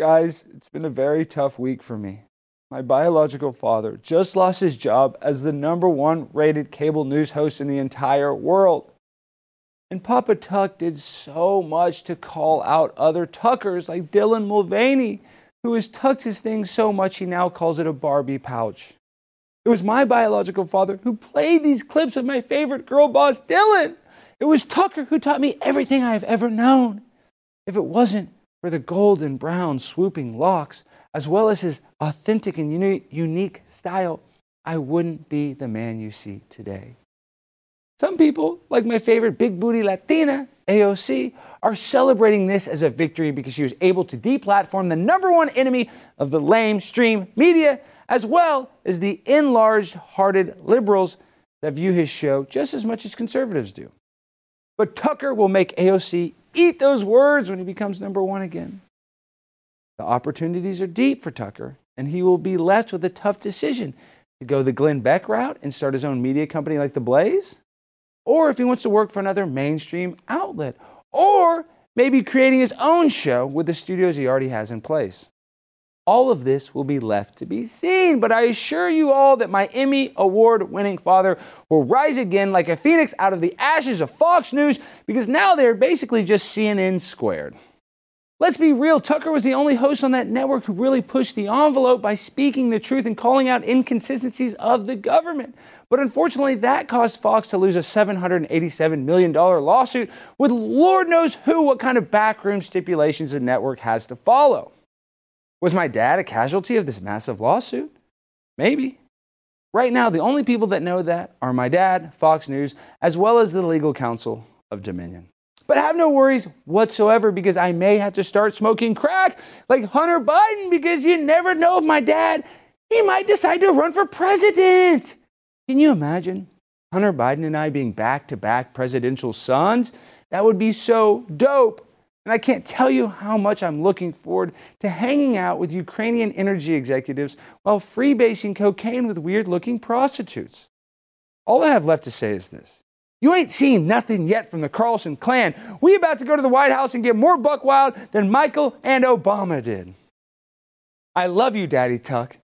Guys, it's been a very tough week for me. My biological father just lost his job as the number one rated cable news host in the entire world. And Papa Tuck did so much to call out other Tuckers like Dylan Mulvaney, who has tucked his thing so much he now calls it a Barbie pouch. It was my biological father who played these clips of my favorite girl boss, Dylan. It was Tucker who taught me everything I have ever known. If it wasn't for the golden brown swooping locks, as well as his authentic and uni- unique style, I wouldn't be the man you see today. Some people, like my favorite big booty Latina, AOC, are celebrating this as a victory because she was able to deplatform the number one enemy of the lame stream media, as well as the enlarged hearted liberals that view his show just as much as conservatives do. But Tucker will make AOC eat those words when he becomes number one again. The opportunities are deep for Tucker, and he will be left with a tough decision to go the Glenn Beck route and start his own media company like The Blaze, or if he wants to work for another mainstream outlet, or maybe creating his own show with the studios he already has in place. All of this will be left to be seen, but I assure you all that my Emmy award winning father will rise again like a phoenix out of the ashes of Fox News because now they're basically just CNN squared. Let's be real, Tucker was the only host on that network who really pushed the envelope by speaking the truth and calling out inconsistencies of the government. But unfortunately, that caused Fox to lose a $787 million lawsuit with Lord knows who, what kind of backroom stipulations the network has to follow. Was my dad a casualty of this massive lawsuit? Maybe. Right now, the only people that know that are my dad, Fox News, as well as the legal counsel of Dominion. But have no worries whatsoever because I may have to start smoking crack like Hunter Biden because you never know if my dad, he might decide to run for president. Can you imagine Hunter Biden and I being back to back presidential sons? That would be so dope. And I can't tell you how much I'm looking forward to hanging out with Ukrainian energy executives while freebasing cocaine with weird looking prostitutes. All I have left to say is this you ain't seen nothing yet from the Carlson clan. We about to go to the White House and get more buck wild than Michael and Obama did. I love you, Daddy Tuck.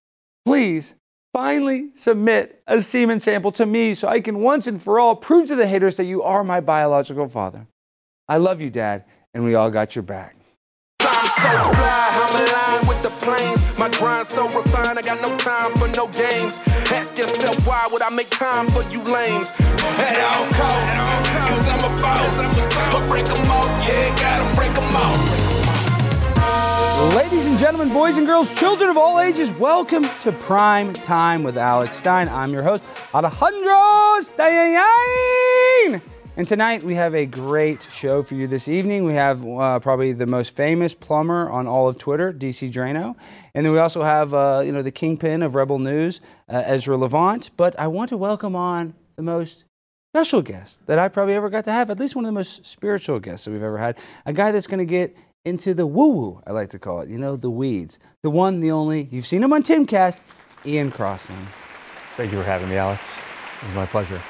Please finally submit a semen sample to me so I can once and for all prove to the haters that you are my biological father. I love you, Dad, and we all got your back. I'm so fly, I'm aligned with the planes. My grind so refined, I got no time for no games. Ask yourself why would I make time for you lames? At all costs, cause I'm a boss. But break them off, yeah, gotta break them off. Ladies and gentlemen, boys and girls, children of all ages, welcome to Prime Time with Alex Stein. I'm your host, Alejandro Stein. And tonight we have a great show for you this evening. We have uh, probably the most famous plumber on all of Twitter, DC Draino. And then we also have, uh, you know, the kingpin of Rebel News, uh, Ezra Levant. But I want to welcome on the most special guest that I probably ever got to have, at least one of the most spiritual guests that we've ever had. A guy that's going to get into the woo woo, I like to call it, you know, the weeds. The one, the only, you've seen him on Timcast, Ian Crossland. Thank you for having me, Alex. It was my pleasure.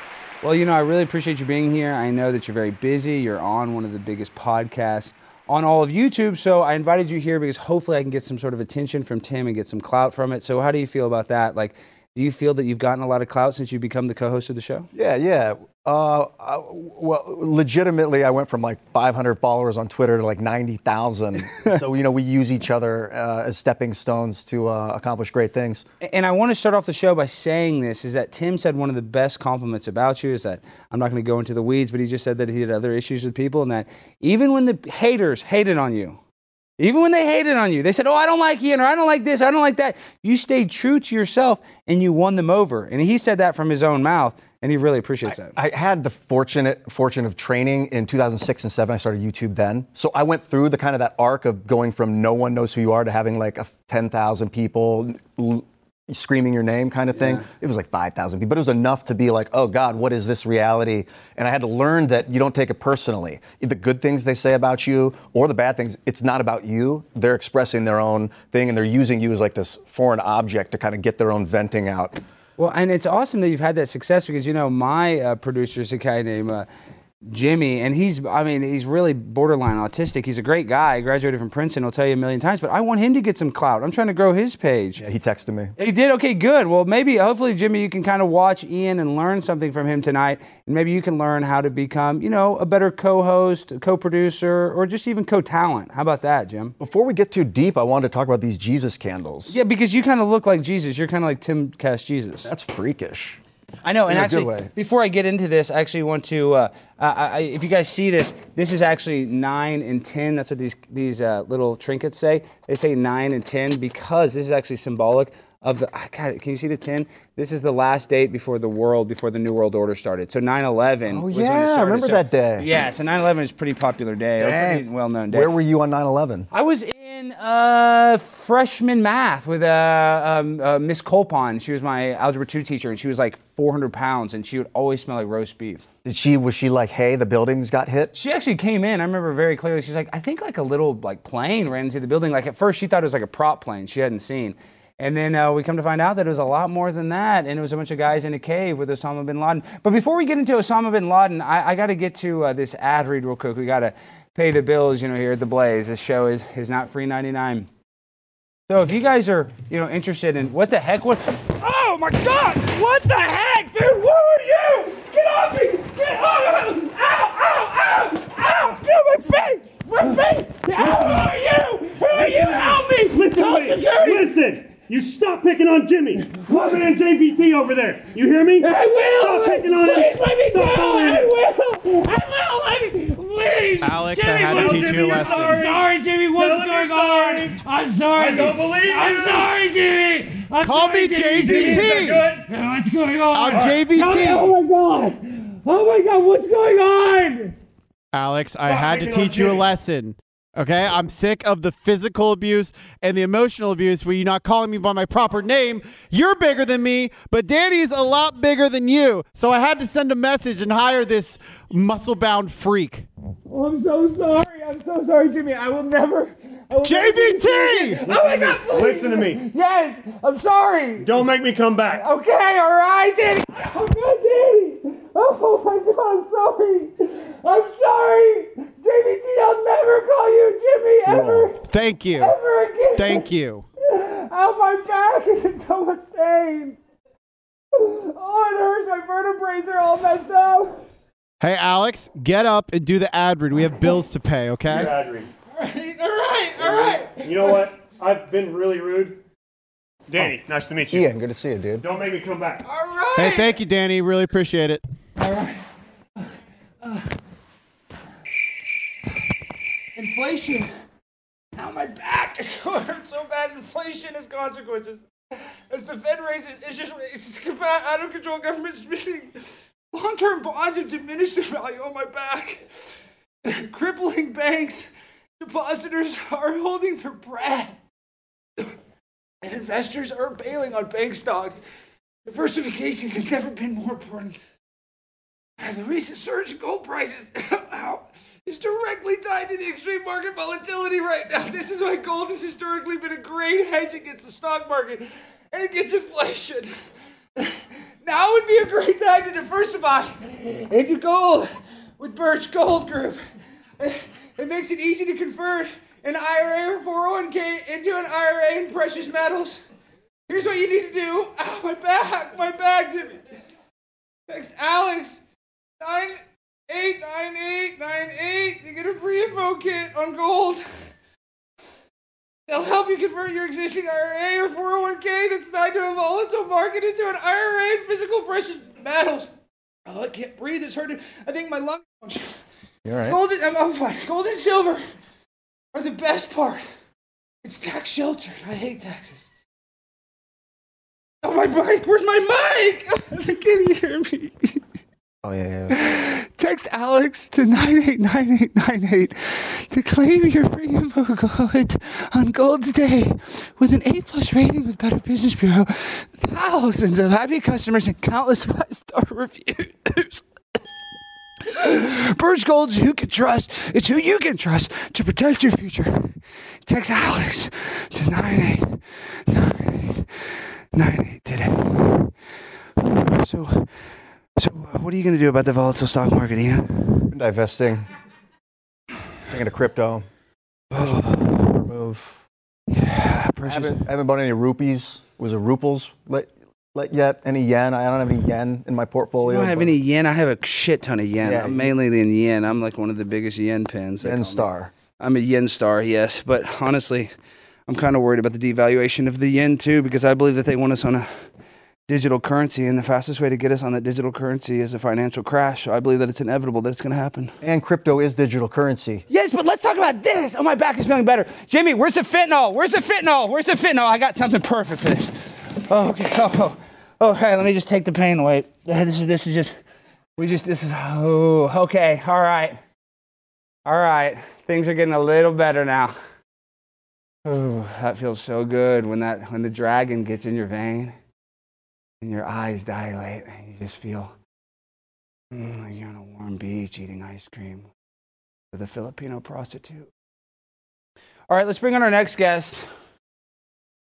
Well, you know, I really appreciate you being here. I know that you're very busy. You're on one of the biggest podcasts on all of YouTube. So I invited you here because hopefully I can get some sort of attention from Tim and get some clout from it. So how do you feel about that? Like, do you feel that you've gotten a lot of clout since you've become the co-host of the show? Yeah, yeah. Uh, uh, well, legitimately, I went from like 500 followers on Twitter to like 90,000. so, you know, we use each other uh, as stepping stones to uh, accomplish great things. And I want to start off the show by saying this is that Tim said one of the best compliments about you is that I'm not going to go into the weeds, but he just said that he had other issues with people and that even when the haters hated on you, even when they hated on you, they said, Oh, I don't like Ian, or I don't like this, I don't like that. You stayed true to yourself and you won them over. And he said that from his own mouth, and he really appreciates that. I had the fortunate fortune of training in 2006 and 7. I started YouTube then. So I went through the kind of that arc of going from no one knows who you are to having like a 10,000 people screaming your name kind of thing. Yeah. It was like 5,000 people, but it was enough to be like, oh God, what is this reality? And I had to learn that you don't take it personally. The good things they say about you or the bad things, it's not about you. They're expressing their own thing and they're using you as like this foreign object to kind of get their own venting out. Well, and it's awesome that you've had that success because, you know, my uh, producer is a guy named uh, Jimmy, and he's, I mean, he's really borderline autistic. He's a great guy, graduated from Princeton, I'll tell you a million times, but I want him to get some clout. I'm trying to grow his page. Yeah, he texted me. He did? Okay, good. Well, maybe, hopefully, Jimmy, you can kind of watch Ian and learn something from him tonight. And maybe you can learn how to become, you know, a better co host, co producer, or just even co talent. How about that, Jim? Before we get too deep, I wanted to talk about these Jesus candles. Yeah, because you kind of look like Jesus. You're kind of like Tim Cast Jesus. That's freakish. I know, and In a good actually, way. before I get into this, I actually want to. Uh, uh, I, if you guys see this, this is actually nine and ten. That's what these these uh, little trinkets say. They say nine and ten because this is actually symbolic of the. ah, God, can you see the ten? This is the last date before the world, before the New World Order started. So 9/11. Oh, was when it yeah, I remember So- that day. Yeah, so 9/11 is a pretty popular day, or Dang. pretty well known day. Where were you on 9 11? I was in uh, freshman math with uh, um, uh, Miss Colpon. She was my algebra two teacher, and she was like 400 pounds, and she would always smell like roast beef. Did she, was she like, hey, the buildings got hit? She actually came in. I remember very clearly. She's like, I think like a little like plane ran into the building. Like at first, she thought it was like a prop plane she hadn't seen. And then uh, we come to find out that it was a lot more than that, and it was a bunch of guys in a cave with Osama bin Laden. But before we get into Osama bin Laden, I, I got to get to uh, this ad read real quick. We got to pay the bills, you know, here at the Blaze. This show is is not free 99. So if you guys are, you know, interested in what the heck what Oh my god! What the heck, dude? Who are you? Get off me! Get off! Me. Ow! Ow! Ow! Ow! Get my face! My face! Ow! Who are you? Who are you? Help me! Listen, wait, security! listen. You stop picking on Jimmy. Robin and JVT over there. You hear me? I will! Stop picking on Please him. let me Stop go! calling I him. will! I will! Let me! Please! Alex, I had to teach Jimmy, you a lesson. sorry. Sorry, Jimmy. What's Tell him going you're sorry. on? I'm sorry. I don't believe I'm sorry, Jimmy. I'm Call sorry, me Jimmy. JVT. Is that good? What's going on? I'm JVT. Oh my god! Oh my god! What's going on? Alex, I Stop had to teach you a lesson. Okay, I'm sick of the physical abuse and the emotional abuse where you're not calling me by my proper name. You're bigger than me, but Danny's a lot bigger than you. So I had to send a message and hire this muscle bound freak. Oh, I'm so sorry. I'm so sorry, Jimmy. I will never. Oh, I will never do this JVT! again. Oh my god! please. Listen to me. Yes, I'm sorry. Don't make me come back. Okay, all right, Danny. Oh god, Danny. Oh my god, I'm sorry. I'm sorry. JVT, I'll never call you Jimmy ever, Thank you. ever again. Thank you. Oh, my back is in so much pain. Oh, it hurts. My vertebrae are all messed up. Hey, Alex, get up and do the ad read. We have bills to pay, okay? Adri, All right, all right. You know what? I've been really rude. Danny, oh. nice to meet you. Ian, good to see you, dude. Don't make me come back. All right. Hey, thank you, Danny. Really appreciate it. All right. Inflation. Now my back is so hurt so bad. Inflation has consequences. As the Fed raises, it's just it's just out of control. Government spending. Long-term bonds have diminished the value on my back. Crippling banks. Depositors are holding their breath. And investors are bailing on bank stocks. Diversification has never been more important. And the recent surge in gold prices is directly tied to the extreme market volatility right now. This is why gold has historically been a great hedge against the stock market and against inflation. Now would be a great time to diversify into gold with Birch Gold Group. It makes it easy to convert an IRA or 401k into an IRA in precious metals. Here's what you need to do. Ow, my back, my back, Jimmy. Text Alex nine eight nine eight nine eight to get a free info kit on gold. They'll help you convert your existing IRA or 401k that's tied to a volatile market into an IRA in physical precious metals. Oh, I can't breathe. It's hurting. I think my lung. You all right? Gold and, I'm, I'm fine. Gold and silver are the best part. It's tax sheltered. I hate taxes. Oh, my mic. Where's my mic? Can you hear me? Oh, yeah, yeah. Text Alex to 989898 to claim your free info code on Gold's Day with an A plus rating with Better Business Bureau, thousands of happy customers, and countless five star reviews. Birch Gold's who can trust. It's who you can trust to protect your future. Text Alex to 989898 today. So, so uh, what are you going to do about the volatile stock market, Ian? divesting, taking to crypto. Move. I haven't, I haven't bought any rupees. Was it ruples let, let yet? Any yen? I don't have any yen in my portfolio. I don't have but any yen. I have a shit ton of yen. Yeah, I'm you- mainly in yen. I'm like one of the biggest yen pins. they Yen me. star. I'm a yen star, yes. But honestly, I'm kind of worried about the devaluation of the yen too, because I believe that they want us on a digital currency, and the fastest way to get us on that digital currency is a financial crash. So I believe that it's inevitable that it's going to happen. And crypto is digital currency. Yes, but let's talk about this. Oh, my back is feeling better. Jimmy, where's the fentanyl? Where's the fentanyl? Where's the fentanyl? I got something perfect for this. Oh, okay. Oh, oh. oh hey, let me just take the pain away. This is this is just we just this is oh okay. All right. All right. Things are getting a little better now. Oh, that feels so good when that when the dragon gets in your vein and your eyes dilate and you just feel mm, like you're on a warm beach eating ice cream with a Filipino prostitute. All right, let's bring on our next guest.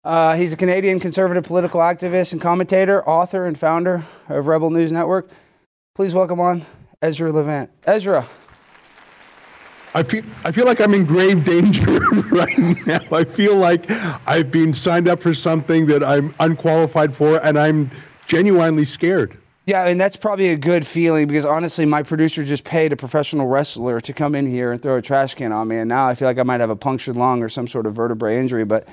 Uh, he's a Canadian conservative political activist and commentator, author, and founder of Rebel News Network. Please welcome on Ezra Levant. Ezra, I feel I feel like I'm in grave danger right now. I feel like I've been signed up for something that I'm unqualified for, and I'm genuinely scared. Yeah, and that's probably a good feeling because honestly, my producer just paid a professional wrestler to come in here and throw a trash can on me, and now I feel like I might have a punctured lung or some sort of vertebrae injury. But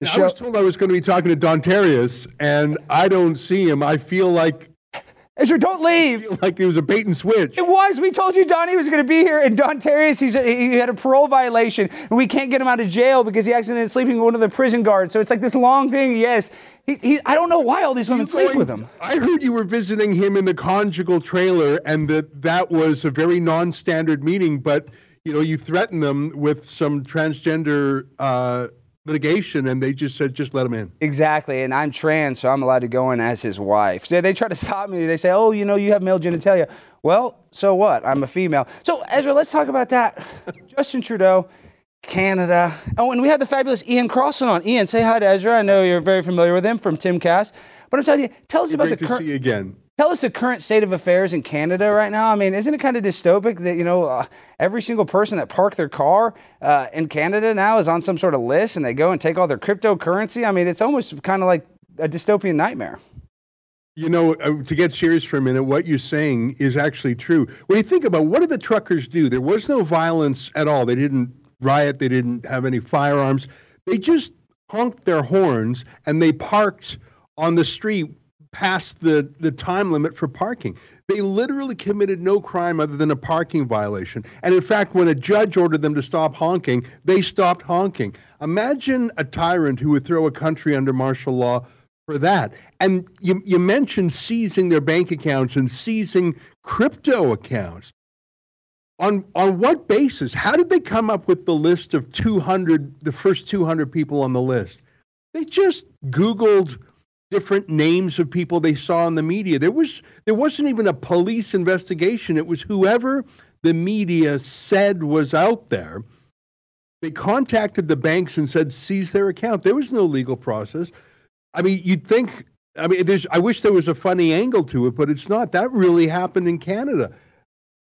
the I show, was told I was going to be talking to Don Terrius, and I don't see him. I feel like Ezra, don't leave. like it was a bait and switch. It was. We told you Donnie was going to be here, and Don Terrius, he's he had a parole violation, and we can't get him out of jail because he accidentally sleeping with one of the prison guards. So it's like this long thing. Yes, he, he I don't know why all these women sleep going- with him. I heard you were visiting him in the conjugal trailer, and that that was a very non-standard meeting. But you know, you threatened them with some transgender uh, litigation, and they just said, "Just let him in." Exactly, and I'm trans, so I'm allowed to go in as his wife. So they try to stop me. They say, "Oh, you know, you have male genitalia." Well, so what? I'm a female. So Ezra, let's talk about that. Justin Trudeau, Canada. Oh, and we had the fabulous Ian Crossland on. Ian, say hi to Ezra. I know you're very familiar with him from Timcast. But I'm telling you, tell us about Great the to current. see you again. Tell us the current state of affairs in Canada right now. I mean, isn't it kind of dystopic that you know uh, every single person that parked their car uh, in Canada now is on some sort of list, and they go and take all their cryptocurrency? I mean, it's almost kind of like a dystopian nightmare. You know, uh, to get serious for a minute, what you're saying is actually true. When you think about what did the truckers do? There was no violence at all. They didn't riot. They didn't have any firearms. They just honked their horns and they parked on the street past the, the time limit for parking. They literally committed no crime other than a parking violation. And in fact, when a judge ordered them to stop honking, they stopped honking. Imagine a tyrant who would throw a country under martial law for that. And you, you mentioned seizing their bank accounts and seizing crypto accounts. On, on what basis? How did they come up with the list of 200, the first 200 people on the list? They just Googled different names of people they saw in the media. There was there wasn't even a police investigation. It was whoever the media said was out there. They contacted the banks and said seize their account. There was no legal process. I mean, you'd think. I mean, there's. I wish there was a funny angle to it, but it's not. That really happened in Canada.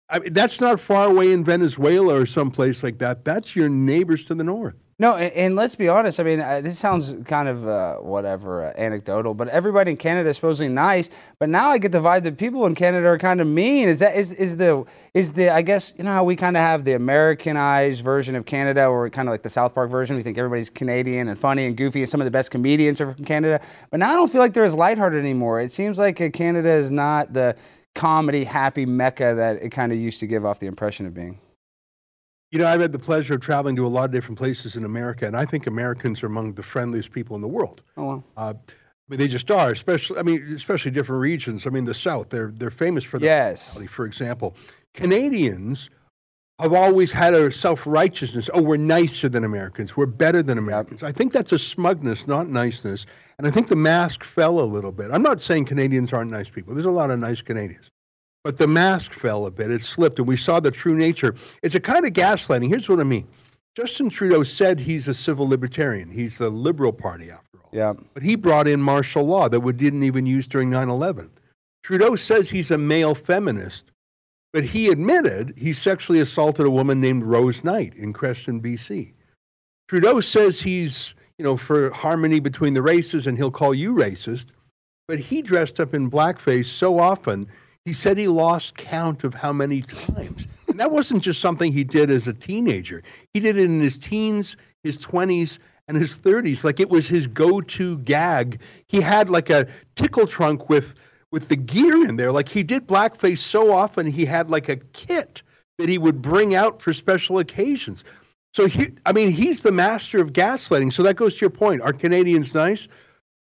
I mean, that's not far away in Venezuela or someplace like that. That's your neighbors to the north. No, and, and let's be honest. I mean, uh, this sounds kind of uh, whatever uh, anecdotal, but everybody in Canada is supposedly nice. But now I get the vibe that people in Canada are kind of mean. Is that is is the is the I guess you know how we kind of have the Americanized version of Canada, or kind of like the South Park version. We think everybody's Canadian and funny and goofy, and some of the best comedians are from Canada. But now I don't feel like they're as lighthearted anymore. It seems like uh, Canada is not the comedy happy mecca that it kind of used to give off the impression of being. You know, I've had the pleasure of traveling to a lot of different places in America, and I think Americans are among the friendliest people in the world. Oh well. Uh, I mean, they just are, especially. I mean, especially different regions. I mean, the South, they're they're famous for the Yes. for example. Canadians have always had a self righteousness. Oh, we're nicer than Americans. We're better than Americans. I think that's a smugness, not niceness. And I think the mask fell a little bit. I'm not saying Canadians aren't nice people. There's a lot of nice Canadians. But the mask fell a bit. It slipped, and we saw the true nature. It's a kind of gaslighting. Here's what I mean Justin Trudeau said he's a civil libertarian, he's the Liberal Party, after all. Yeah. But he brought in martial law that we didn't even use during 9 11. Trudeau says he's a male feminist. but he admitted he sexually assaulted a woman named Rose Knight in Creston, BC. Trudeau says he's, you know, for harmony between the races and he'll call you racist, but he dressed up in blackface so often, he said he lost count of how many times. And that wasn't just something he did as a teenager. He did it in his teens, his 20s, and his 30s. Like it was his go-to gag. He had like a tickle trunk with with the gear in there. Like he did blackface so often, he had like a kit that he would bring out for special occasions. So he, I mean, he's the master of gaslighting. So that goes to your point. Are Canadians nice?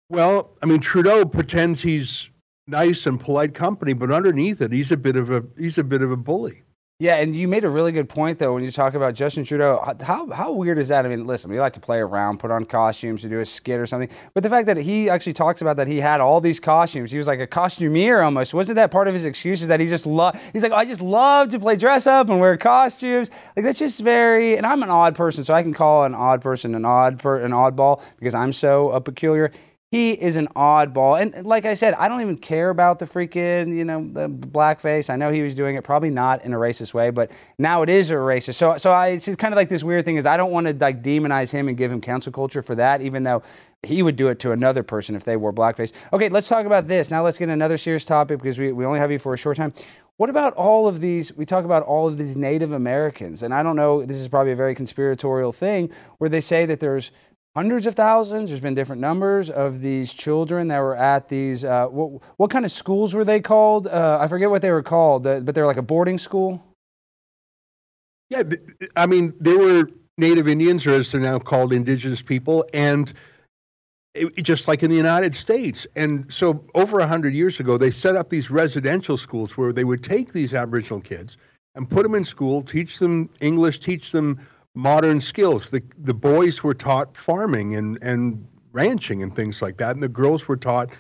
Well, I mean, Trudeau pretends he's nice and polite company, but underneath it, he's a bit of a he's a bit of a bully. Yeah, and you made a really good point though when you talk about Justin Trudeau. How how weird is that? I mean, listen, we like to play around, put on costumes to do a skit or something, but the fact that he actually talks about that he had all these costumes, he was like a costumier almost. Wasn't that part of his excuses that he just love? He's like, I just love to play dress up and wear costumes. Like that's just very. And I'm an odd person, so I can call an odd person an odd per, an oddball because I'm so uh, peculiar he is an oddball. And like I said, I don't even care about the freaking, you know, the blackface. I know he was doing it probably not in a racist way, but now it is a racist. So, so I, it's kind of like this weird thing is I don't want to like demonize him and give him cancel culture for that, even though he would do it to another person if they wore blackface. Okay, let's talk about this. Now let's get another serious topic because we, we only have you for a short time. What about all of these? We talk about all of these Native Americans, and I don't know, this is probably a very conspiratorial thing where they say that there's hundreds of thousands. There's been different numbers of these children that were at these. Uh, what, what kind of schools were they called? Uh, I forget what they were called, uh, but they're like a boarding school. Yeah, I mean, they were Native Indians, or as they're now called, Indigenous people, and it, just like in the United States. And so, over a hundred years ago, they set up these residential schools where they would take these Aboriginal kids and put them in school, teach them English, teach them modern skills. The the boys were taught farming and and ranching and things like that, and the girls were taught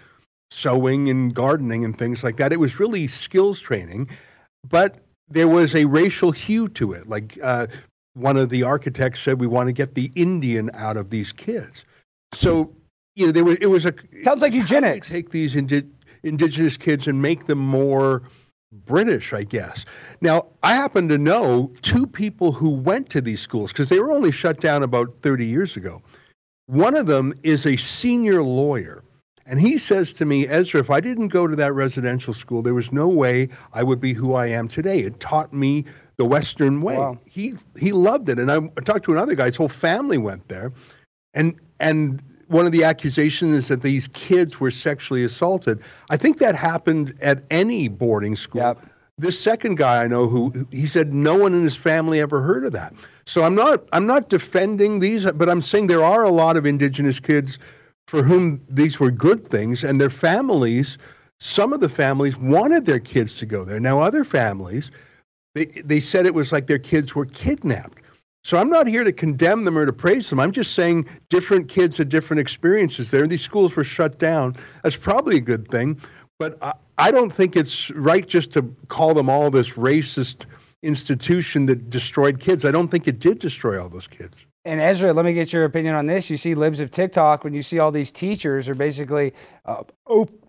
sewing and gardening and things like that. It was really skills training, but there was a racial hue to it. Like uh, one of the architects said, we want to get the Indian out of these kids. So you know, there was it was a sounds like eugenics. Take these indi- indigenous kids and make them more British, I guess. Now, I happen to know two people who went to these schools because they were only shut down about 30 years ago. One of them is a senior lawyer. And he says to me, Ezra, if I didn't go to that residential school, there was no way I would be who I am today. It taught me the Western way. Wow. He he loved it. And I, I talked to another guy, his whole family went there. And and one of the accusations is that these kids were sexually assaulted. I think that happened at any boarding school. Yep. This second guy I know who he said no one in his family ever heard of that. So I'm not I'm not defending these, but I'm saying there are a lot of indigenous kids for whom these were good things, and their families. Some of the families wanted their kids to go there. Now other families, they they said it was like their kids were kidnapped. So I'm not here to condemn them or to praise them. I'm just saying different kids had different experiences there. These schools were shut down. That's probably a good thing. But I, I don't think it's right just to call them all this racist institution that destroyed kids. I don't think it did destroy all those kids. And Ezra, let me get your opinion on this. You see libs of TikTok when you see all these teachers are basically uh, op-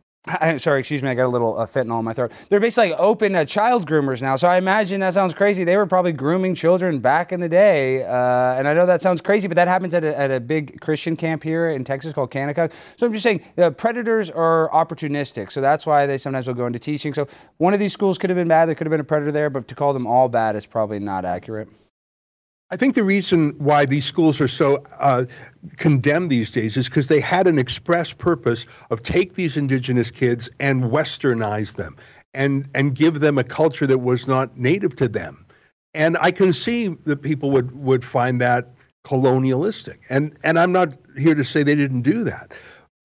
sorry, excuse me, I got a little uh, fentanyl in my throat. They're basically like open uh, child groomers now. So I imagine that sounds crazy. They were probably grooming children back in the day. Uh, and I know that sounds crazy, but that happens at a, at a big Christian camp here in Texas called Kanakuk. So I'm just saying the predators are opportunistic. So that's why they sometimes will go into teaching. So one of these schools could have been bad. There could have been a predator there, but to call them all bad is probably not accurate. I think the reason why these schools are so uh, condemned these days is because they had an express purpose of take these indigenous kids and westernize them and and give them a culture that was not native to them. And I can see that people would would find that colonialistic. And and I'm not here to say they didn't do that.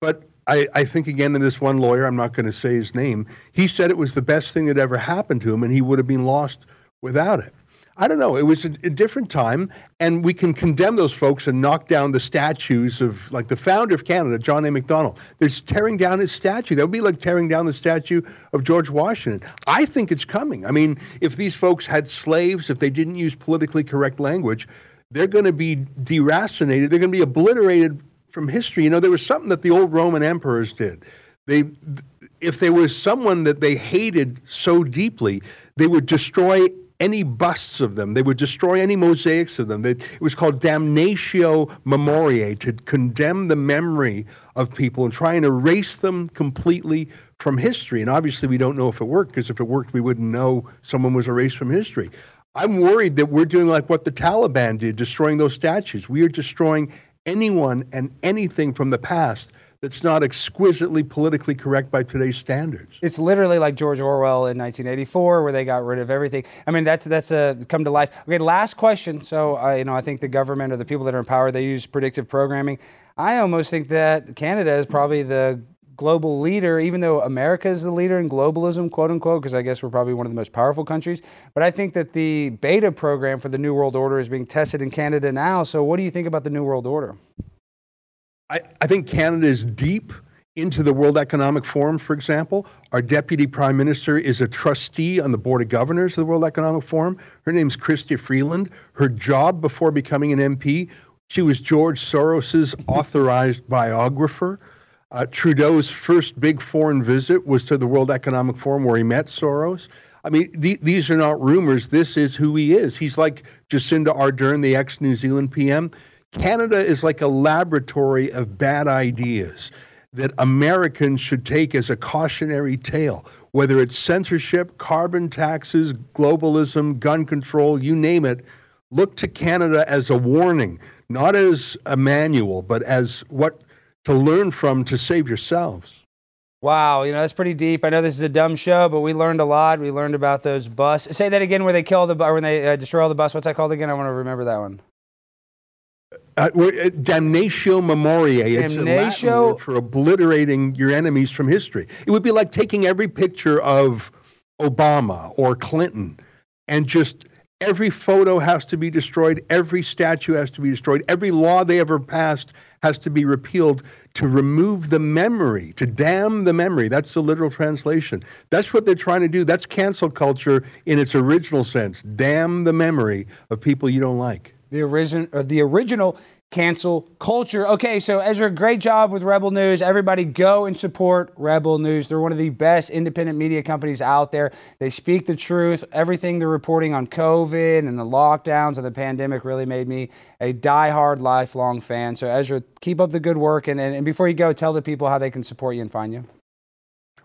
But I, I think again in this one lawyer, I'm not going to say his name, he said it was the best thing that ever happened to him and he would have been lost without it. I don't know. It was a, a, different time, and we can condemn those folks and knock down the statues of, like, the founder of Canada, John A. Macdonald. They're tearing down his statue. That would be like tearing down the statue of George Washington. I think it's coming. I mean, if these folks had slaves, if they didn't use politically correct language, they're going to be deracinated. They're going to be obliterated from history. You know, there was something that the old Roman emperors did. They if there was someone that they hated so deeply, they would destroy any busts of them. They would destroy any mosaics of them. It was called damnatio memoriae, to condemn the memory of people and try and erase them completely from history. And obviously, we don't know if it worked, because if it worked, we wouldn't know someone was erased from history. I'm worried that we're doing like what the Taliban did, destroying those statues. We are destroying anyone and anything from the past that's not exquisitely politically correct by today's standards. It's literally like George Orwell in 1984, where they got rid of everything. I mean, that's that's a come to life. Okay, last question. So, uh, you know, I think the government or the people that are in power they use predictive programming. I almost think that Canada is probably the global leader, even though America is the leader in globalism, quote unquote, because I guess we're probably one of the most powerful countries. But I think that the beta program for the New World Order is being tested in Canada now. So, what do you think about the New World Order? I, I think Canada is deep into the World Economic Forum, for example. Our deputy prime minister is a trustee on the board of governors of the World Economic Forum. Her name's Chrystia Freeland. Her job before becoming an MP, she was George Soros's authorized biographer. Uh, Trudeau's first big foreign visit was to the World Economic Forum where he met Soros. I mean, the, these are not rumors. This is who he is. He's like Jacinda Ardern, the ex New Zealand PM. Canada is like a laboratory of bad ideas that Americans should take as a cautionary tale, whether it's censorship, carbon taxes, globalism, gun control, you name it. Look to Canada as a warning, not as a manual, but as what to learn from to save yourselves. Wow, you know that's pretty deep. I know this is a dumb show, but we learned a lot. We learned about those bus. Say that again, where they kill the or when they uh, destroy all the bus. What's that called again? I want to remember that one. Uh, uh, damnatio memoriae. It's a Latin word for obliterating your enemies from history. It would be like taking every picture of Obama or Clinton and just every photo has to be destroyed, every statue has to be destroyed, every law they ever passed has to be repealed to remove the memory, to damn the memory. That's the literal translation. That's what they're trying to do. That's cancel culture in its original sense. Damn the memory of people you don't like. The origin, or the original cancel culture. Okay, so Ezra, great job with Rebel News. Everybody go and support Rebel News. They're one of the best independent media companies out there. They speak the truth. Everything they're reporting on COVID and the lockdowns and the pandemic really made me a die-hard, lifelong fan. So Ezra, keep up the good work. And, and, and before you go, tell the people how they can support you and find you.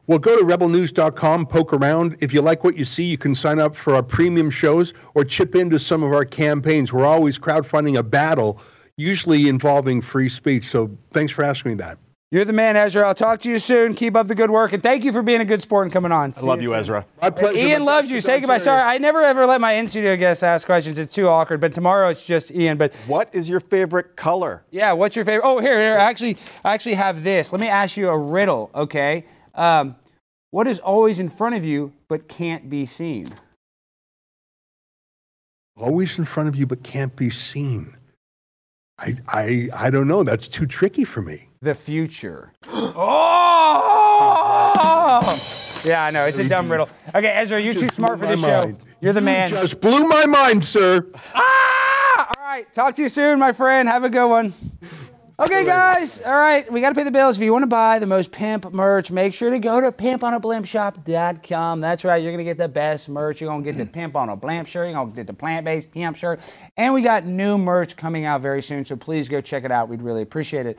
Well, go to rebelnews.com, poke around. If you like what you see, you can sign up for our premium shows or chip into some of our campaigns. We're always crowdfunding a battle, usually involving free speech. So thanks for asking me that. You're the man, Ezra. I'll talk to you soon. Keep up the good work. And thank you for being a good sport and coming on. I love you, Ezra. My pleasure. Ian loves you. Say goodbye. Sorry, I never ever let my in studio guests ask questions. It's too awkward. But tomorrow it's just Ian. But What is your favorite color? yeah, what's your favorite? Oh, here, here. Actually, I actually have this. Let me ask you a riddle, okay? Um, what is always in front of you but can't be seen? Always in front of you, but can't be seen. I, I, I don't know. That's too tricky for me. The future. oh! Yeah, I know. It's a dumb riddle. Okay, Ezra, you're too smart for this show. mind. You're the You man. Just blew my mind, sir. Ah! All right. Talk to you soon, my friend. Have a good one. Okay, guys. All right. We got to pay the bills. If you want to buy the most pimp merch, make sure to go to pimponablimpshop.com. That's right. You're going to get the best merch. You're going to get the Pimp on a Blimp shirt. You're going to get the plant based pimp shirt. And we got new merch coming out very soon. So please go check it out. We'd really appreciate it.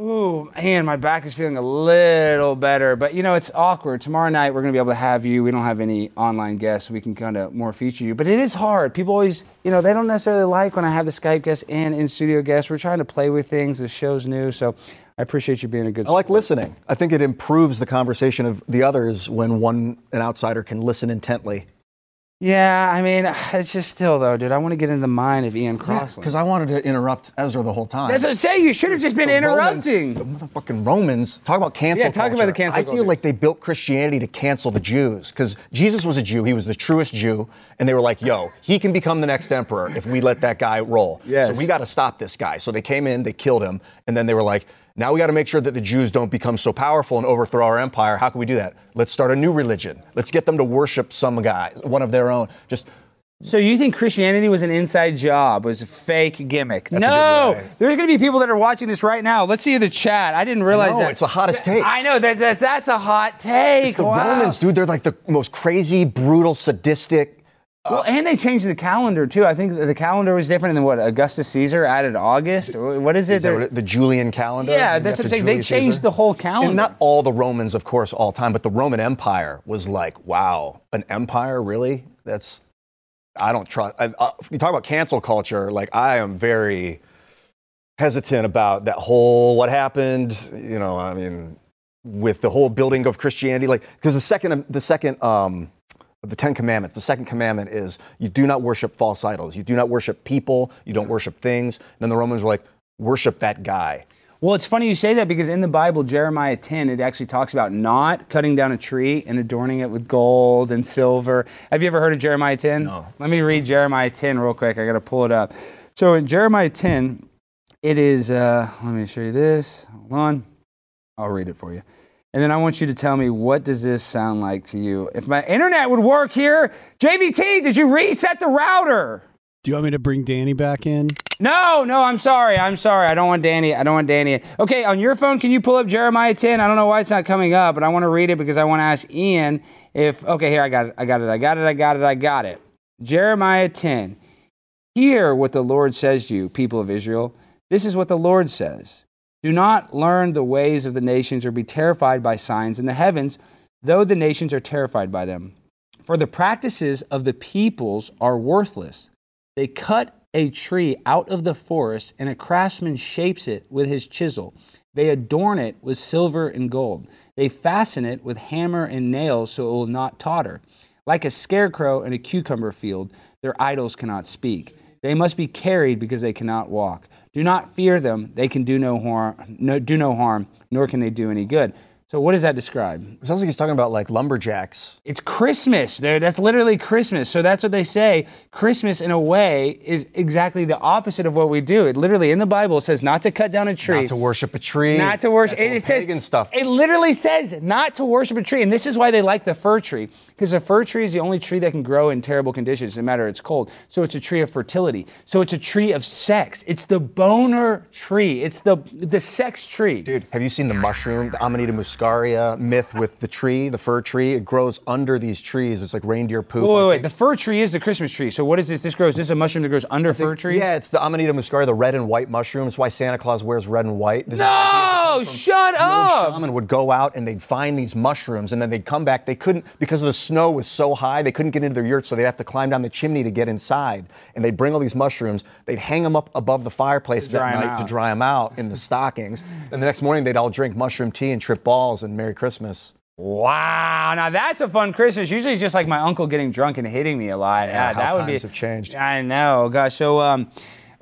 Ooh, man, my back is feeling a little better, but you know, it's awkward. Tomorrow night, we're going to be able to have you. We don't have any online guests. We can kind of more feature you, but it is hard. People always, you know, they don't necessarily like when I have the Skype guests and in studio guests. We're trying to play with things. The show's new, so I appreciate you being a good I like listening. I think it improves the conversation of the others when one, an outsider, can listen intently. Yeah, I mean, it's just still, though, dude, I want to get in the mind of Ian Crossland. Because I wanted to interrupt Ezra the whole time. That's what I'm saying. You should have just been The Romans- interrupting. the fucking Romans. Talk about cancel Yeah, talk about the cancel I feel culture. like they built Christianity to cancel the Jews because Jesus was a Jew. He was the truest Jew. And they were like, yo, he can become the next emperor if we let that guy roll. Yes. So we got to stop this guy. So they came in, they killed him. And then they were like, now we got to make sure that the Jews don't become so powerful and overthrow our empire. How can we do that? Let's start a new religion. Let's get them to worship some guy, one of their own. Just So you think Christianity was an inside job, was a fake gimmick? a no, there's going to be people that are watching this right now. Let's see the chat. I didn't realize No, that. it's the hottest take. I know that's that's that's a hot take. It's the wow. Romans, dude. They're like the most crazy, brutal, sadistic. Well, and they changed the calendar too. I think the calendar was different than what Augustus Caesar added August. What is it? Is that the Julian calendar? Yeah, that's what I'm saying. They changed Caesar? the whole calendar. And not all the Romans, of course, all time, but the Roman Empire was like, wow, an empire, really? That's, I don't trust. I, uh, you talk about cancel culture, like, I am very hesitant about that whole what happened, you know, I mean, with the whole building of Christianity, like, because the second, the second, um, the Ten Commandments, the second commandment is you do not worship false idols. You do not worship people. You don't worship things. And then the Romans were like, worship that guy. Well, it's funny you say that because in the Bible, Jeremiah 10, it actually talks about not cutting down a tree and adorning it with gold and silver. Have you ever heard of Jeremiah 10? No. Let me read Jeremiah 10 real quick. I got to pull it up. So in Jeremiah 10, it is, uh, let me show you this. Hold on. I'll read it for you. And then I want you to tell me what does this sound like to you? If my internet would work here, JVT, did you reset the router? Do you want me to bring Danny back in? No, no, I'm sorry. I'm sorry. I don't want Danny. I don't want Danny. Okay, on your phone, can you pull up Jeremiah 10? I don't know why it's not coming up, but I want to read it because I want to ask Ian if. Okay, here, I got it. I got it. I got it. I got it. I got it. Jeremiah 10. Hear what the Lord says to you, people of Israel. This is what the Lord says Do not learn the ways of the nations or be terrified by signs in the heavens, though the nations are terrified by them. For the practices of the peoples are worthless. They cut a tree out of the forest, and a craftsman shapes it with his chisel. They adorn it with silver and gold. They fasten it with hammer and nails so it will not totter. Like a scarecrow in a cucumber field, their idols cannot speak. They must be carried because they cannot walk. Do not fear them; they can do no harm, no, do no harm, nor can they do any good. So, what does that describe? It sounds like he's talking about like lumberjacks. It's Christmas, dude. That's literally Christmas. So that's what they say. Christmas, in a way, is exactly the opposite of what we do. It literally in the Bible says not to cut down a tree, Not to worship a tree. not to worship. That's It, it says pagan stuff. It literally says not to worship a tree, and this is why they like the fir tree because the fir tree is the only tree that can grow in terrible conditions, no matter it's cold. So it's a tree of fertility. So it's a tree of sex. It's the boner tree. It's the the sex tree. Dude, have you seen the mushroom, the Amanita muscaria myth with the tree, the fir tree? It grows under these trees. It's like reindeer poop. Wait, wait, wait. The fir tree is the Christmas tree. So what is this? This grows. This is a mushroom that grows under fir trees. Yeah, it's the Amanita muscaria, the red and white mushroom. It's why Santa Claus wears red and white. This is- No, shut An old up. shaman would go out and they'd find these mushrooms and then they'd come back. They couldn't, because the snow was so high, they couldn't get into their yurts, so they'd have to climb down the chimney to get inside. And they'd bring all these mushrooms, they'd hang them up above the fireplace that night to dry them out in the stockings. And the next morning they'd all drink mushroom tea and trip balls and Merry Christmas. Wow, now that's a fun Christmas. Usually it's just like my uncle getting drunk and hitting me a lot. Yeah, that would be. times have changed. I know, gosh. So um,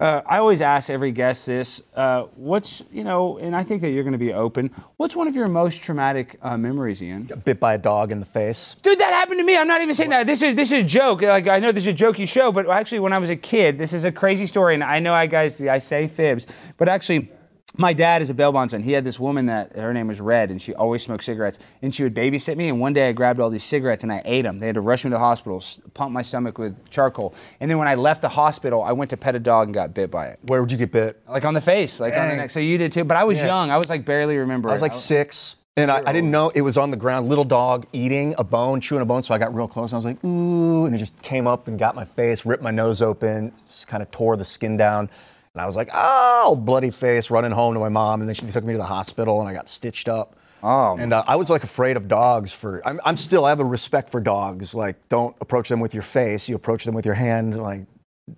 uh, I always ask every guest this: uh, What's you know, and I think that you're going to be open. What's one of your most traumatic uh, memories, Ian? Bit by a dog in the face. Dude, that happened to me. I'm not even saying that. This is this is a joke. Like I know this is a jokey show, but actually, when I was a kid, this is a crazy story. And I know I guys, I say fibs, but actually. My dad is a bail bondsman. He had this woman that her name was Red, and she always smoked cigarettes. And she would babysit me. And one day I grabbed all these cigarettes and I ate them. They had to rush me to the hospital, pump my stomach with charcoal. And then when I left the hospital, I went to pet a dog and got bit by it, Where would you get bit? like on the face, like on the neck. So you did too. But I was Yeah. young. I was like barely remember. I was like six. And I, I didn't know it was on the ground, little dog eating a bone, chewing a bone. So I got real close and I was like, ooh. And it just came up and got my face, ripped my nose open, just kind of tore the skin down. And I was like, oh, bloody face, running home to my mom. And then she took me to the hospital and I got stitched up. Oh, And uh, I was like afraid of dogs for, I'm, I'm still, I have a respect for dogs. Like, don't approach them with your face, you approach them with your hand, like,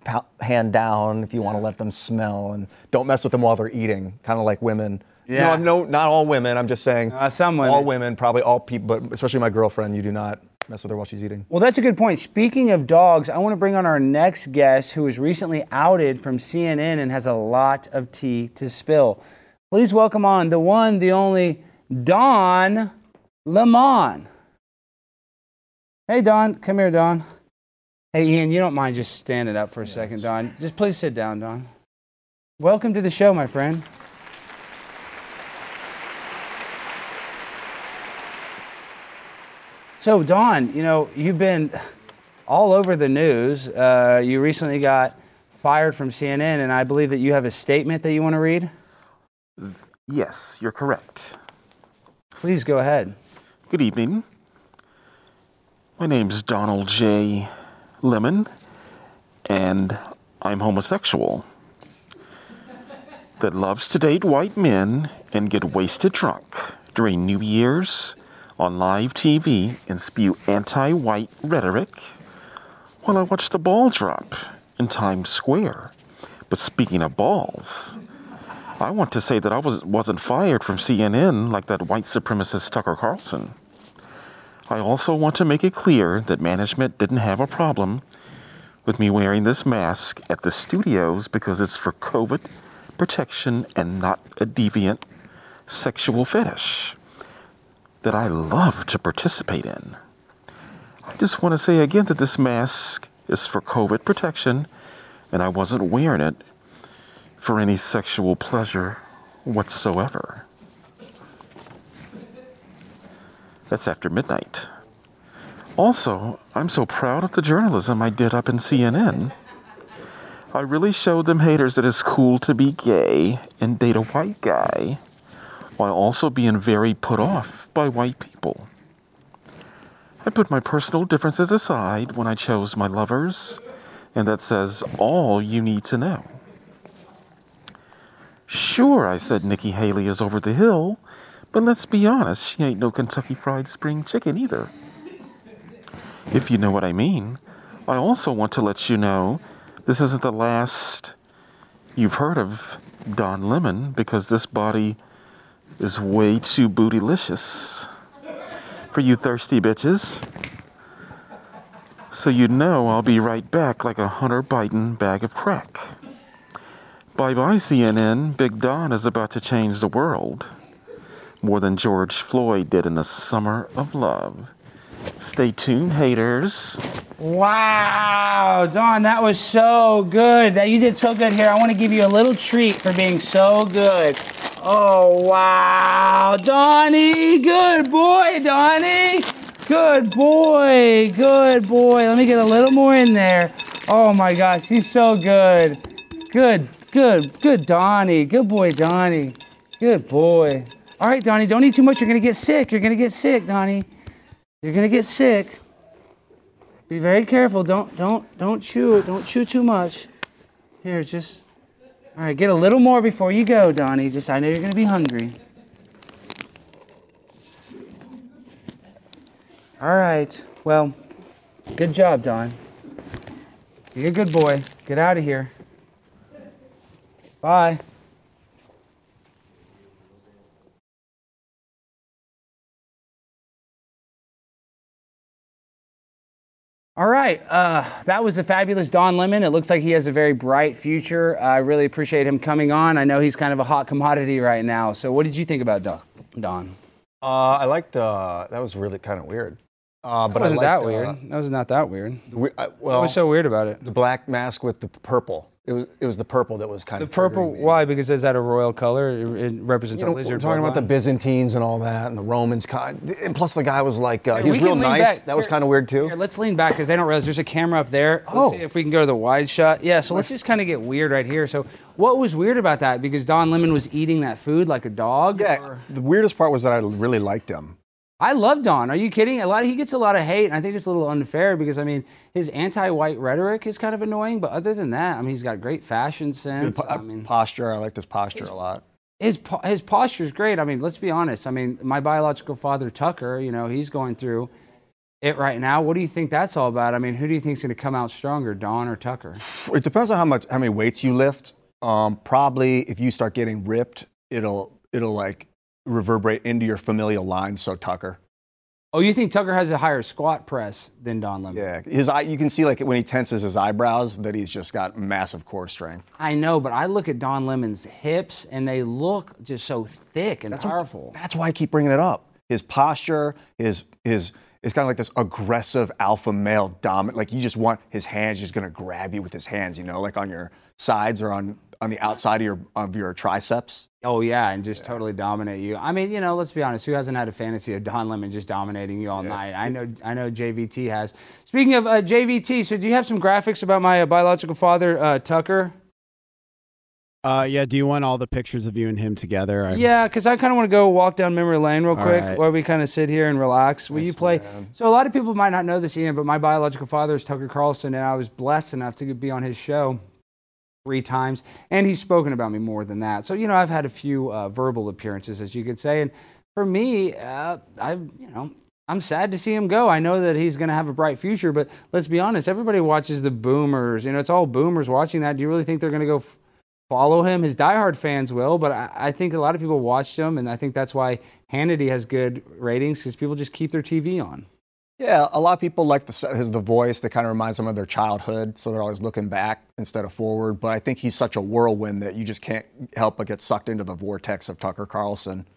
pow- hand down if you want to let them smell. And don't mess with them while they're eating, kind of like women. Yeah. No, no, not all women. I'm just saying. Uh, some women. All women, probably all people, but especially my girlfriend. You do not mess with her while she's eating. Well, that's a good point. Speaking of dogs, I want to bring on our next guest who was recently outed from CNN and has a lot of tea to spill. Please welcome on the one, the only Don Lemon. Hey, Don. Come here, Don. Hey, Ian, you don't mind just standing up for a second, Don. Just please sit down, Don. Welcome to the show, my friend. So, Don, you know, you've been all over the news. Uh, you recently got fired from CNN, and I believe that you have a statement that you want to read. Yes, you're correct. Please go ahead. Good evening. My name's Donald J. Lemon, and I'm homosexual that loves to date white men and get wasted drunk during New Year's on live TV and spew anti white rhetoric while I watch the ball drop in Times Square. But speaking of balls, I want to say that I was, wasn't fired from CNN like that white supremacist Tucker Carlson. I also want to make it clear that management didn't have a problem with me wearing this mask at the studios because it's for COVID protection and not a deviant sexual fetish that I love to participate in. I just want to say again that this mask is for COVID protection and I wasn't wearing it for any sexual pleasure whatsoever. That's after midnight. Also, I'm so proud of the journalism I did up in CNN. I really showed them haters that it's cool to be gay and date a white guy, while also being very put off by white people. I put my personal differences aside when I chose my lovers, and that says all you need to know. Sure, I said Nikki Haley is over the hill, but let's be honest, she ain't no Kentucky Fried Spring Chicken either. If you know what I mean. I also want to let you know this isn't the last you've heard of Don Lemon because this body is way too bootylicious for you thirsty bitches. So you know I'll be right back like a Hunter Biden bag of crack. Bye bye, CNN. Big Don is about to change the world more than George Floyd did in the summer of love. Stay tuned, haters. Wow, Don, that was so good. That you did so good here. I want to give you a little treat for being so good. Oh wow, Donnie, good boy, Donnie. Good boy, good boy. Let me get a little more in there. Oh my gosh, he's so good. Good, good, good, Donnie. Good boy, Donnie. Good boy. All right, Donnie, don't eat too much. You're gonna get sick. You're gonna get sick, Donnie. You're gonna get sick. Be very careful. Don't don't don't chew. Don't chew too much. Here, just all right. Get a little more before you go, Donnie. Just I know you're gonna be hungry. All right. Well, good job, Don. You're a good boy. Get out of here. Bye. All right, uh, that was a fabulous Don Lemon. It looks like he has a very bright future. I really appreciate him coming on. I know he's kind of a hot commodity right now. So, what did you think about Don? Don? Uh, I liked. Uh, that was really kind of weird. Uh, but That wasn't I that weird. Uh, that was not that weird. we- I- What was so weird about it? the black mask with the purple. It was. It was the purple that was kind The of the purple. Why? Because is that a royal color? It, it represents You know, a lizard. we're talking about the. Byzantines and all that, and the Romans. Kind, and plus, the guy was like, uh, Hey, he was real nice. back. That was kind of weird too. Here, let's lean back because they don't realize there's a camera up there. Let's Oh. see if we can go to the wide shot. Yeah, so let's just kind of get weird right here. So, what was weird about that? Because Don Lemon was eating that food like a dog. Yeah, or- the weirdest part was that I really liked him. I love Don. Are you kidding? A lot. He gets a lot of hate, and I think it's a little unfair because I mean his anti-white rhetoric is kind of annoying. But other than that, I mean he's got great fashion sense. Po- I mean posture, I liked his posture a lot. his po- his posture is great. I mean let's be honest. I mean my biological father Tucker, you know, he's going through it right now. What do you think that's all about? I mean, who do you think is going to come out stronger, Don or Tucker? It depends on how much, how many weights you lift. Um, probably if you start getting ripped, it'll it'll like reverberate into your familial lines. So Tucker, Oh, you think Tucker has a higher squat press than Don Lemon? yeah, his eye. You can see like when he tenses his eyebrows that he's just got massive core strength. I know, but I look at Don Lemon's hips and they look just so thick and powerful. That's why I keep bringing it up. His posture, his his. It's kind of like this aggressive alpha male dominant. Like you just want his hands just gonna grab you with his hands, you know, like on your sides or on on the outside of your of your triceps. Oh yeah, and just totally dominate you. I mean, you know, let's be honest. Who hasn't had a fantasy of Don Lemon just dominating you all night? I know, I know. JVT has. Speaking of uh, JVT, so do you have some graphics about my uh, biological father, uh, Tucker? Uh, yeah. Do you want all the pictures of you and him together? I- Yeah, because I kind of want to go walk down memory lane real All quick right. while we kind of sit here and relax. Will you play? So a lot of people might not know this, Ian, but my biological father is Tucker Carlson, and I was blessed enough to be on his show three times, and he's spoken about me more than that. So you know, I've had a few uh, verbal appearances, as you could say, and for me, uh, I you know. I'm sad to see him go. I know that he's going to have a bright future, but let's be honest. Everybody watches the boomers. You know, it's all boomers watching that. Do you really think they're going to go f- follow him? His diehard fans will, but I, I think a lot of people watched him, and I think that's why Hannity has good ratings because people just keep their TV on. Yeah, a lot of people like the his the voice that kind of reminds them of their childhood, so they're always looking back instead of forward. But I think he's such a whirlwind that you just can't help but get sucked into the vortex of Tucker Carlson.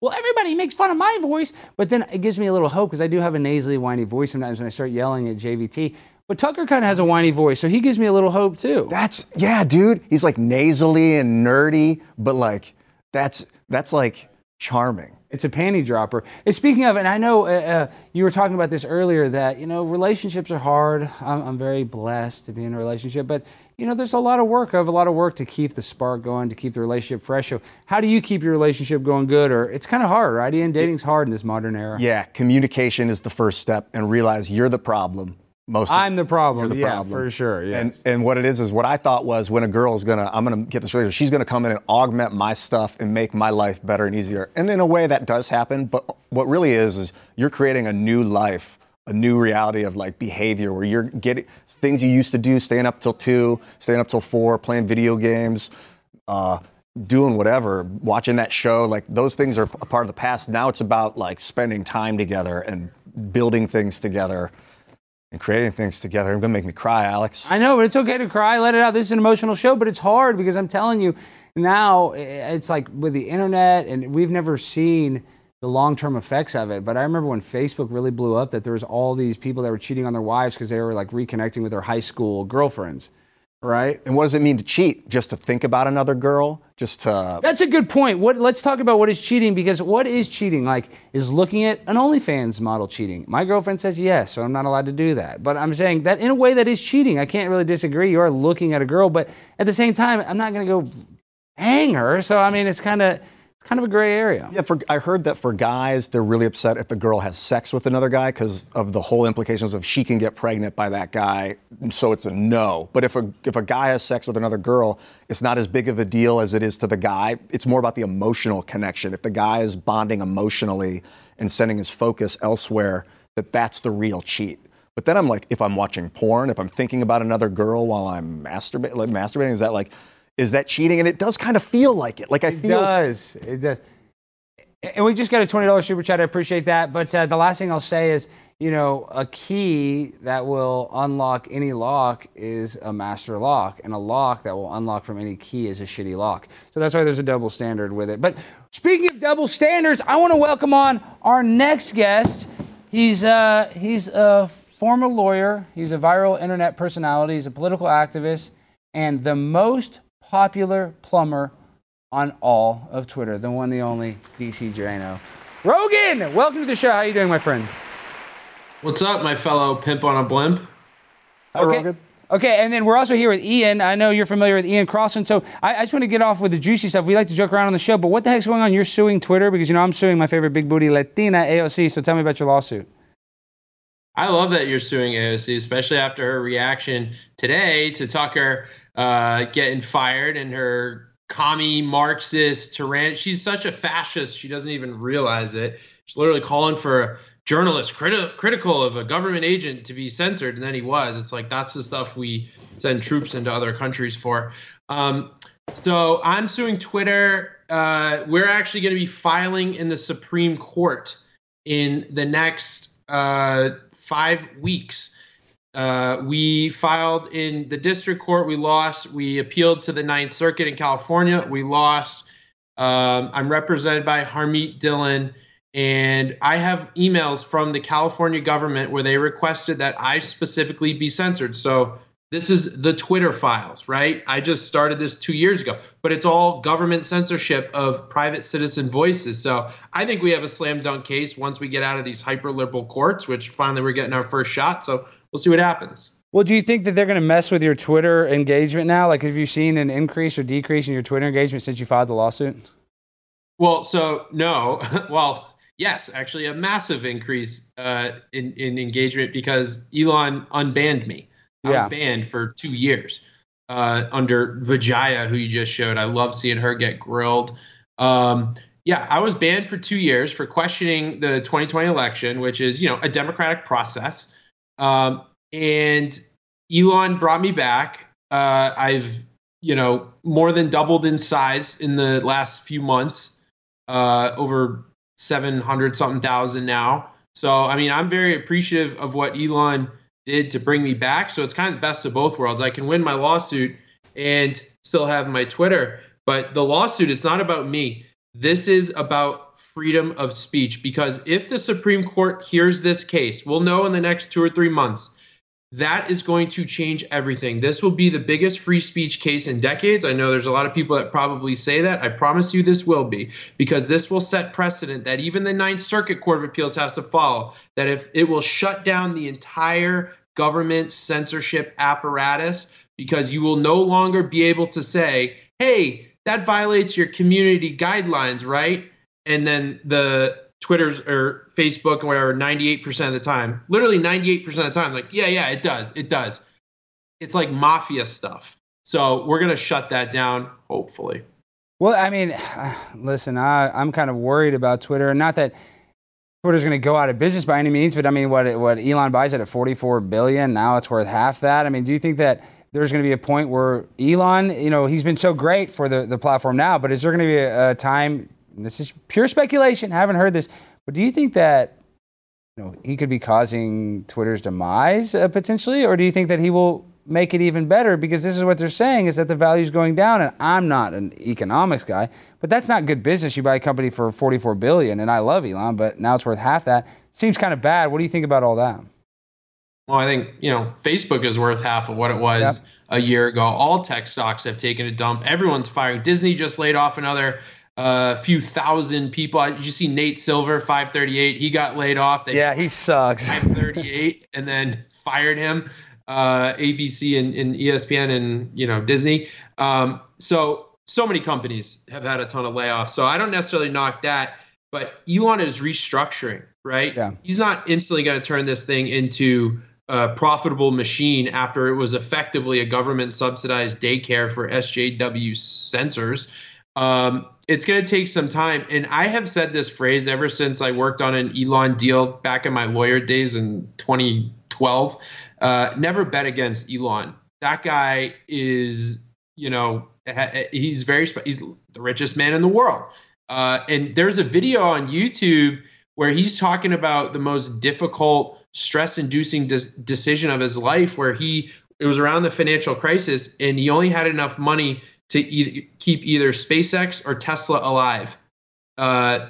Well, everybody makes fun of my voice, but then it gives me a little hope because I do have a nasally, whiny voice sometimes when I start yelling at JVT. But Tucker kind of has a whiny voice, so he gives me a little hope too. That's yeah, dude. He's like nasally and nerdy, but like that's that's like charming. It's a panty dropper. And speaking of, and I know uh, uh, you were talking about this earlier that you know relationships are hard. I'm, I'm very blessed to be in a relationship, but you know there's a lot of work. I have a lot of work to keep the spark going, to keep the relationship fresh. So how do you keep your relationship going good? Or it's kind of hard, right? Ian, dating's hard in this modern era. Yeah, communication is the first step, and realize you're the problem. Most I'm the problem. The yeah, problem. for sure. Yeah. And and what it is is what I thought was when a girl is gonna I'm gonna get this relationship, she's gonna come in and augment my stuff and make my life better and easier. And in a way that does happen, but what really is is you're creating a new life, a new reality of like behavior where you're getting things you used to do, staying up till two, staying up till four, playing video games, uh, doing whatever, watching that show, like those things are a part of the past. Now it's about like spending time together and building things together and creating things together. You're gonna make me cry, Alex. I know, but it's okay to cry. Let it out. This is an emotional show, but it's hard because I'm telling you now, it's like with the internet, and we've never seen the long-term effects of it. But I remember when Facebook really blew up, that there was all these people that were cheating on their wives because they were like reconnecting with their high school girlfriends, right? And what does it mean to cheat? Just to think about another girl? Just to That's a good point. What let's talk about what is cheating because what is cheating? Like is looking at an OnlyFans model cheating? My girlfriend says yes, so I'm not allowed to do that. But I'm saying that in a way that is cheating. I can't really disagree. You are looking at a girl, but at the same time, I'm not going to go hang her. So I mean, it's kind of it's kind of a gray area. yeah, for, I heard that for guys, they're really upset if the girl has sex with another guy because of the whole implications of she can get pregnant by that guy, so it's a no. But if a if a guy has sex with another girl, it's not as big of a deal as it is to the guy. It's more about the emotional connection. If the guy is bonding emotionally and sending his focus elsewhere, that that's the real cheat. But then I'm like, if I'm watching porn, if I'm thinking about another girl while I'm masturbating, like masturbating, is that like, is that cheating? And it does kind of feel like it. Like I feel It feel does. It does. And we just got a $20 super chat. I appreciate that. But uh, the last thing I'll say is, you know, a key that will unlock any lock is a master lock, and a lock that will unlock from any key is a shitty lock. So that's why there's a double standard with it. But speaking of double standards, I want to welcome on our next guest. He's uh, he's a former lawyer. He's a viral internet personality. He's a political activist, and the most popular plumber on all of Twitter, the one, the only DC Draino. Rogan, welcome to the show. How are you doing, my friend? What's up, my fellow pimp on a blimp? Hi, Rogan. Okay, and then we're also here with Ian. I know you're familiar with Ian Crossland, so I, I just want to get off with the juicy stuff. We like to joke around on the show, but what the heck's going on? You're suing Twitter because you know I'm suing my favorite big booty Latina, AOC. So tell me about your lawsuit. I love that you're suing AOC, especially after her reaction today to Tucker uh, getting fired and her commie Marxist tyrann. She's such a fascist, she doesn't even realize it. She's literally calling for a journalist criti- critical of a government agent to be censored, and then he was. It's like that's the stuff we send troops into other countries for. Um, so I'm suing Twitter. Uh, we're actually going to be filing in the Supreme Court in the next uh, five weeks. Uh, we filed in the district court. We lost. We appealed to the Ninth Circuit in California. We lost. Um, I'm represented by Harmeet Dillon, and I have emails from the California government where they requested that I specifically be censored. So This is the Twitter files, right? I just started this two years ago, but it's all government censorship of private citizen voices. So I think we have a slam dunk case once we get out of these hyper liberal courts, which finally we're getting our first shot. So we'll see what happens. Well, do you think that they're going to mess with your Twitter engagement now? Like, have you seen an increase or decrease in your Twitter engagement since you filed the lawsuit? Well, so no. well, yes, actually, a massive increase uh, in in engagement because Elon unbanned me. Yeah. banned for two years uh, under Vijaya, who you just showed. I love seeing her get grilled. Um, yeah, I was banned for two years for questioning the 2020 election, which is you know a democratic process. Um, and Elon brought me back. Uh, I've you know more than doubled in size in the last few months, uh, over 700 something thousand now. So I mean, I'm very appreciative of what Elon did to bring me back. So it's kind of the best of both worlds. I can win my lawsuit and still have my Twitter. But the lawsuit is not about me. This is about freedom of speech. Because if the Supreme Court hears this case, we'll know in the next two or three months. That is going to change everything. This will be the biggest free speech case in decades. I know there's a lot of people that probably say that. I promise you this will be, because this will set precedent that even the Ninth Circuit Court of Appeals has to follow. That if it will shut down the entire government censorship apparatus, because you will no longer be able to say, hey, that violates your community guidelines, right? And then the Twitter's or Facebook or whatever, 98% of the time, literally 98% of the time, like, yeah, yeah, it does. It does. It's like mafia stuff. So we're going to shut that down, hopefully. Well, I mean, listen, I, I'm kind of worried about Twitter. and Not that Twitter's going to go out of business by any means, but I mean, what what Elon buys it at 44 billion, now it's worth half that. I mean, do you think that there's going to be a point where Elon, you know, he's been so great for the, the platform now, but is there going to be a, a time? This is pure speculation. I haven't heard this, but do you think that you know he could be causing Twitter's demise uh, potentially, or do you think that he will make it even better? Because this is what they're saying is that the value is going down, and I'm not an economics guy, but that's not good business. You buy a company for 44 billion, and I love Elon, but now it's worth half that. Seems kind of bad. What do you think about all that? Well, I think, you know, Facebook is worth half of what it was Yep. a year ago. All tech stocks have taken a dump. Everyone's firing. Disney just laid off another uh, few thousand people. Did you see Nate Silver, 538? He got laid off. They Yeah, he sucks. 538 and then fired him. Uh, ABC and, and ESPN and you know Disney. Um, so so many companies have had a ton of layoffs. So I don't necessarily knock that, but Elon is restructuring, right? Yeah. He's not instantly going to turn this thing into a profitable machine after it was effectively a government subsidized daycare for SJW censors. Um, it's going to take some time. And I have said this phrase ever since I worked on an Elon deal back in my lawyer days in 2012. Uh, never bet against Elon. That guy is, you know, he's very, he's the richest man in the world. Uh, and there's a video on YouTube where he's talking about the most difficult, stress inducing decision of his life, where he, it was around the financial crisis, and he only had enough money to keep either SpaceX or Tesla alive. Uh,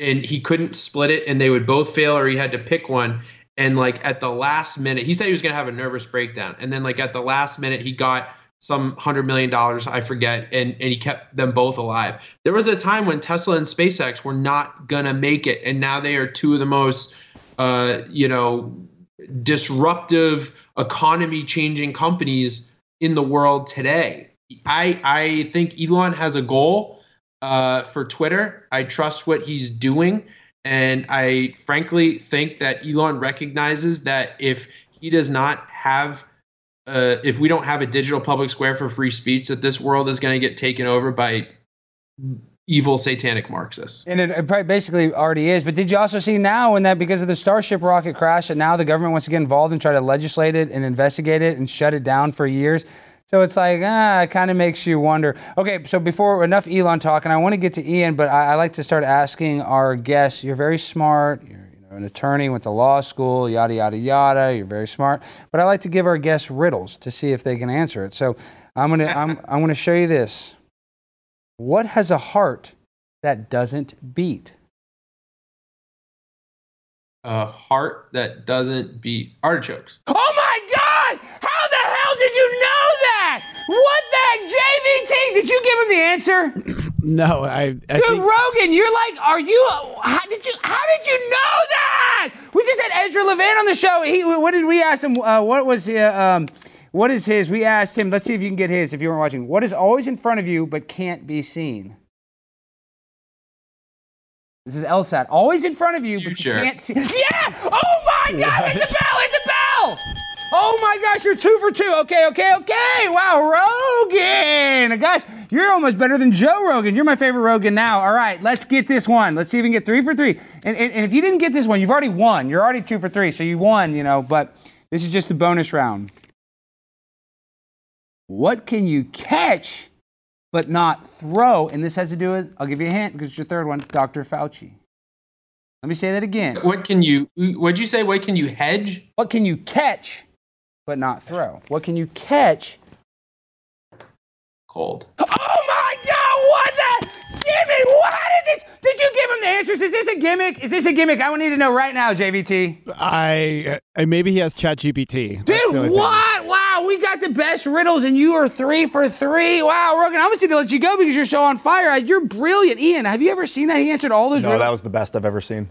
and he couldn't split it, and they would both fail, or he had to pick one. And like at the last minute, he said he was going to have a nervous breakdown. And then like at the last minute, he got some hundred million dollars, I forget, and, and he kept them both alive. There was a time when Tesla and SpaceX were not gonna make it, and now they are two of the most, uh, you know, disruptive, economy-changing companies in the world today. I I think Elon has a goal uh, for Twitter. I trust what he's doing, and I frankly think that Elon recognizes that if he does not have uh, if we don't have a digital public square for free speech, that this world is going to get taken over by evil satanic Marxists. And it, basically already is. But did you also see now, in that because of the Starship rocket crash, that now the government wants to get involved and try to legislate it and investigate it and shut it down for years? So it's like, ah, it kind of makes you wonder. Okay, so before enough Elon talk, and I want to get to Ian, but I, I like to start asking our guests. You're very smart. You're you know, an attorney, went to law school, yada yada yada. You're very smart. But I like to give our guests riddles to see if they can answer it. So I'm gonna I'm I'm gonna show you this. What has a heart that doesn't beat? A heart that doesn't beat artichokes. Oh my gosh! How the hell did you What the JVT? Did you give him the answer? No, I, I Dude, think Rogan, you're like, are you? How did you? How did you know that? We just had Ezra Levant on the show. He, what did we ask him? Uh, what was uh, um, what is his? We asked him. Let's see if you can get his. If you weren't watching, what is always in front of you but can't be seen? This is LSAT. Always in front of you, but you Future. can't see. Yeah! Oh my God! Hit the bell! Hit the bell! Oh my gosh, you're two for two. Okay, okay, okay. Wow, Rogan. Guys, you're almost better than Joe Rogan. You're my favorite Rogan now. All right, let's get this one. Let's see if we can get three for three. And, and, and if you didn't get this one, you've already won. You're already two for three, so you won, you know, but this is just a bonus round. What can you catch but not throw? And this has to do with, I'll give you a hint because it's your third one, Dr. Fauci. Let me say that again. What can you? What'd you say? What can you hedge? What can you catch but not throw? What can you catch? Cold. Oh my God! What the? Jimmy, what did this? Did you give him the answers? Is this a gimmick? Is this a gimmick? I need to know right now, JVT. I, I maybe he has ChatGPT. That's the Dude, only thing. what? Wow, we got the best riddles, and you are three for three. Wow, Rogan, I'm just gonna see to let you go because you're so on fire. You're brilliant, Ian. Have you ever seen that? He answered all those No, riddles. that was the best I've ever seen.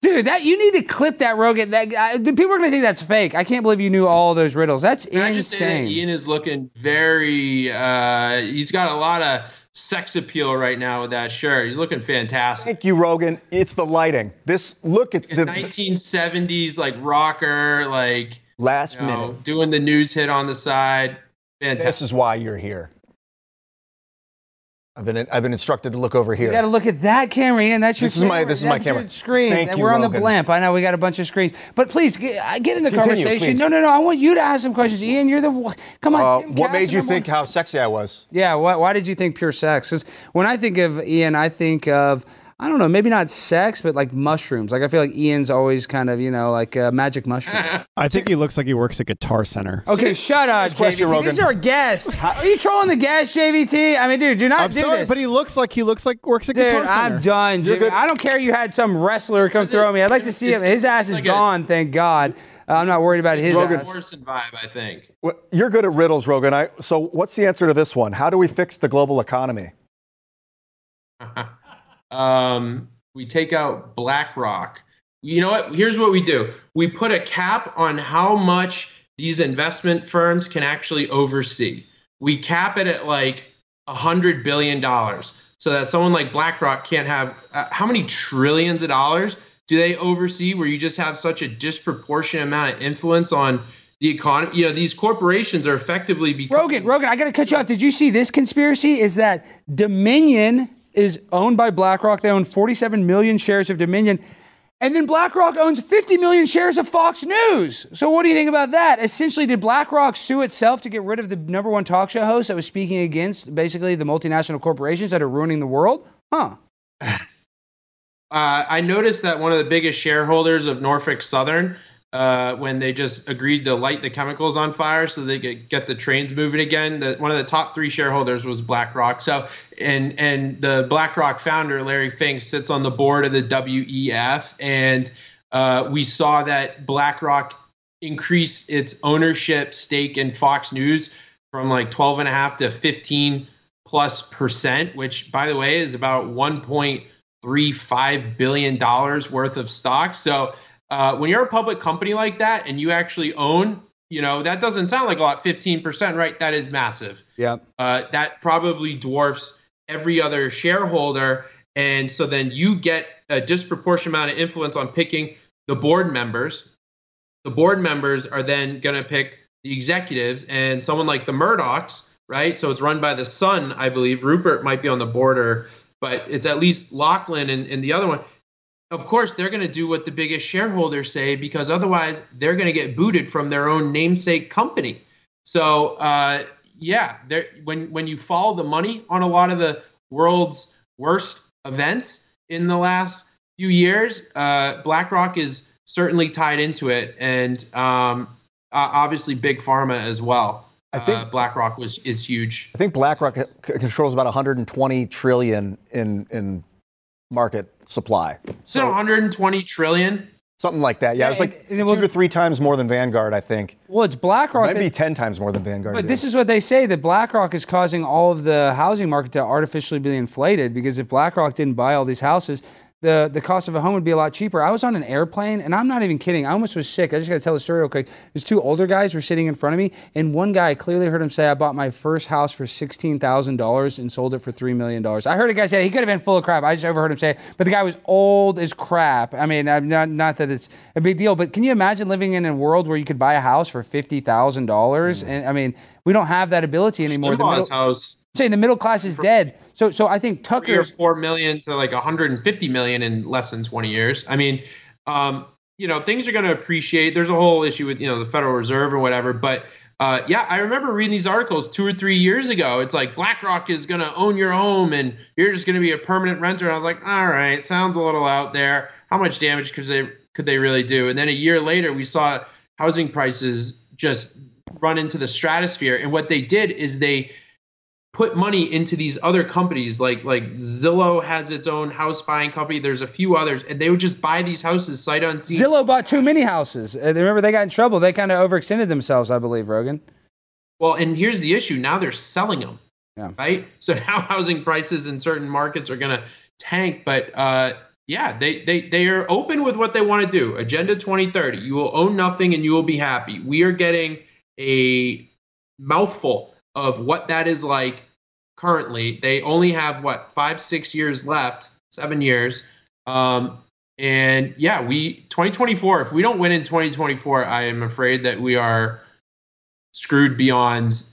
Dude, that you need to clip that Rogan. That uh, people are gonna think that's fake. I can't believe you knew all those riddles. That's Can I just say that insane. Ian is looking very. Uh, he's got a lot of sex appeal right now with that shirt. He's looking fantastic. Thank you, Rogan. It's the lighting. This look at A the 1970s like rocker, like last you know, minute. doing the news hit on the side. Fantastic. This is why you're here. I've been I've been instructed to look over here. You got to look at that camera, Ian. That's your This is my- this is my That's camera. screen. Thank and you, we're on the blimp. I know we got a bunch of screens, but please get, uh, get in the Continue, conversation. please. No, no, no. I want you to ask some questions, Ian. You're the come on. Uh, Tim what made you think on- how sexy I was? Yeah. Why, why did you think pure sex? Because when I think of Ian, I think of I don't know, maybe not sex, but like mushrooms. Like I feel like Ian's always kind of you know like a magic mushroom. I think he looks like he works at Guitar Center. Okay, shut up, question, JVT. Rogan. This is our guest. Are you trolling the guest, JVT? I mean, dude, do not I'm do sorry, this. but he looks like he looks like works at Dude, Guitar Center. I'm done, Jimmy. I don't care you had some wrestler come throw me. I'd like to see him. His ass is like a- gone, thank God. Uh, I'm not worried about his Rogan. ass. Morrison vibe, I think. Well, You're good at riddles, Rogan. I, so what's the answer to this one? How do we fix the global economy? um, we take out BlackRock. You know what? Here's what we do. We put a cap on how much these investment firms can actually oversee. We cap it at like a hundred billion dollars, so that someone like BlackRock can't have. Uh, how many trillions of dollars do they oversee? Where you just have such a disproportionate amount of influence on the economy. You know, these corporations are effectively becoming. Rogan, Rogan, I got to cut you off. Did you see this conspiracy? Is that Dominion is owned by BlackRock? They own 47 million shares of Dominion. And then BlackRock owns 50 million shares of Fox News. So what do you think about that? Essentially, did BlackRock sue itself to get rid of the number one talk show host that was speaking against basically the multinational corporations that are ruining the world? Huh. Uh, I noticed that one of the biggest shareholders of Norfolk Southern, uh, when they just agreed to light the chemicals on fire so they could get the trains moving again, one of the top three shareholders was BlackRock. So, and and the BlackRock founder Larry Fink sits on the board of the WEF, and uh, we saw that BlackRock increased its ownership stake in Fox News from like 12 and a half to 15 plus percent, which by the way is about 1.35 billion dollars worth of stock. So uh, when you're a public company like that and you actually own, you know, that doesn't sound like a lot, 15%, right? That is massive. Yep. Uh, that probably dwarfs every other shareholder. And so then you get a disproportionate amount of influence on picking the board members. The board members are then going to pick the executives and someone like the Murdochs, right? So it's run by the son, I believe. Rupert might be on the board, or, but it's at least Lachlan and, and the other one. Of course, they're going to do what the biggest shareholders say because otherwise they're going to get booted from their own namesake company. So, uh, yeah, when when you follow the money on a lot of the world's worst events in the last few years, uh, BlackRock is certainly tied into it, and um, uh, obviously Big Pharma as well. I think- uh, BlackRock was is huge. I think BlackRock controls about 120 trillion in in market supply. So 120 trillion. Something like that. Yeah, Yeah, it was like and- and it was- two to three times more than Vanguard, I think. Well, it's BlackRock. It Maybe that- ten times more than Vanguard. But did. this is what they say that BlackRock is causing all of the housing market to artificially be inflated because if BlackRock didn't buy all these houses, the, the cost of a home would be a lot cheaper. I was on an airplane and I'm not even kidding. I almost was sick. I just got to tell the story real quick. There's two older guys were sitting in front of me, and one guy I clearly heard him say, I bought my first house for $16,000 and sold it for $3 million. I heard a guy say, he could have been full of crap. I just overheard him say it, but the guy was old as crap. I mean, I'm not, not that it's a big deal, but can you imagine living in a world where you could buy a house for $50,000? Mm. And I mean, we don't have that ability anymore. The middle- house saying the middle class is dead. So, so I think Tucker or four million to like 150 million in less than 20 years. I mean, um, you know, things are going to appreciate. There's a whole issue with you know the Federal Reserve or whatever, but. Uh, yeah, I remember reading these articles two or three years ago. It's like BlackRock is going to own your home and you're just going to be a permanent renter. And I was like, all right, sounds a little out there. How much damage could they could they really do? And then a year later, we saw housing prices just run into the stratosphere. And what they did is they put money into these other companies like like Zillow has its own house buying company there's a few others and they would just buy these houses sight unseen Zillow bought too many houses. Uh, remember, they got in trouble. They kind of overextended themselves, I believe, Rogan. well and here's the issue now they're selling them Yeah. right so now housing prices in certain markets are going to tank but uh yeah they they they are open with what they want to do agenda 2030 you will own nothing and you will be happy we are getting a mouthful of what that is like currently. They only have what five, six years left, seven years. Um, and yeah, we 2024. If we don't win in 2024, I am afraid that we are screwed beyond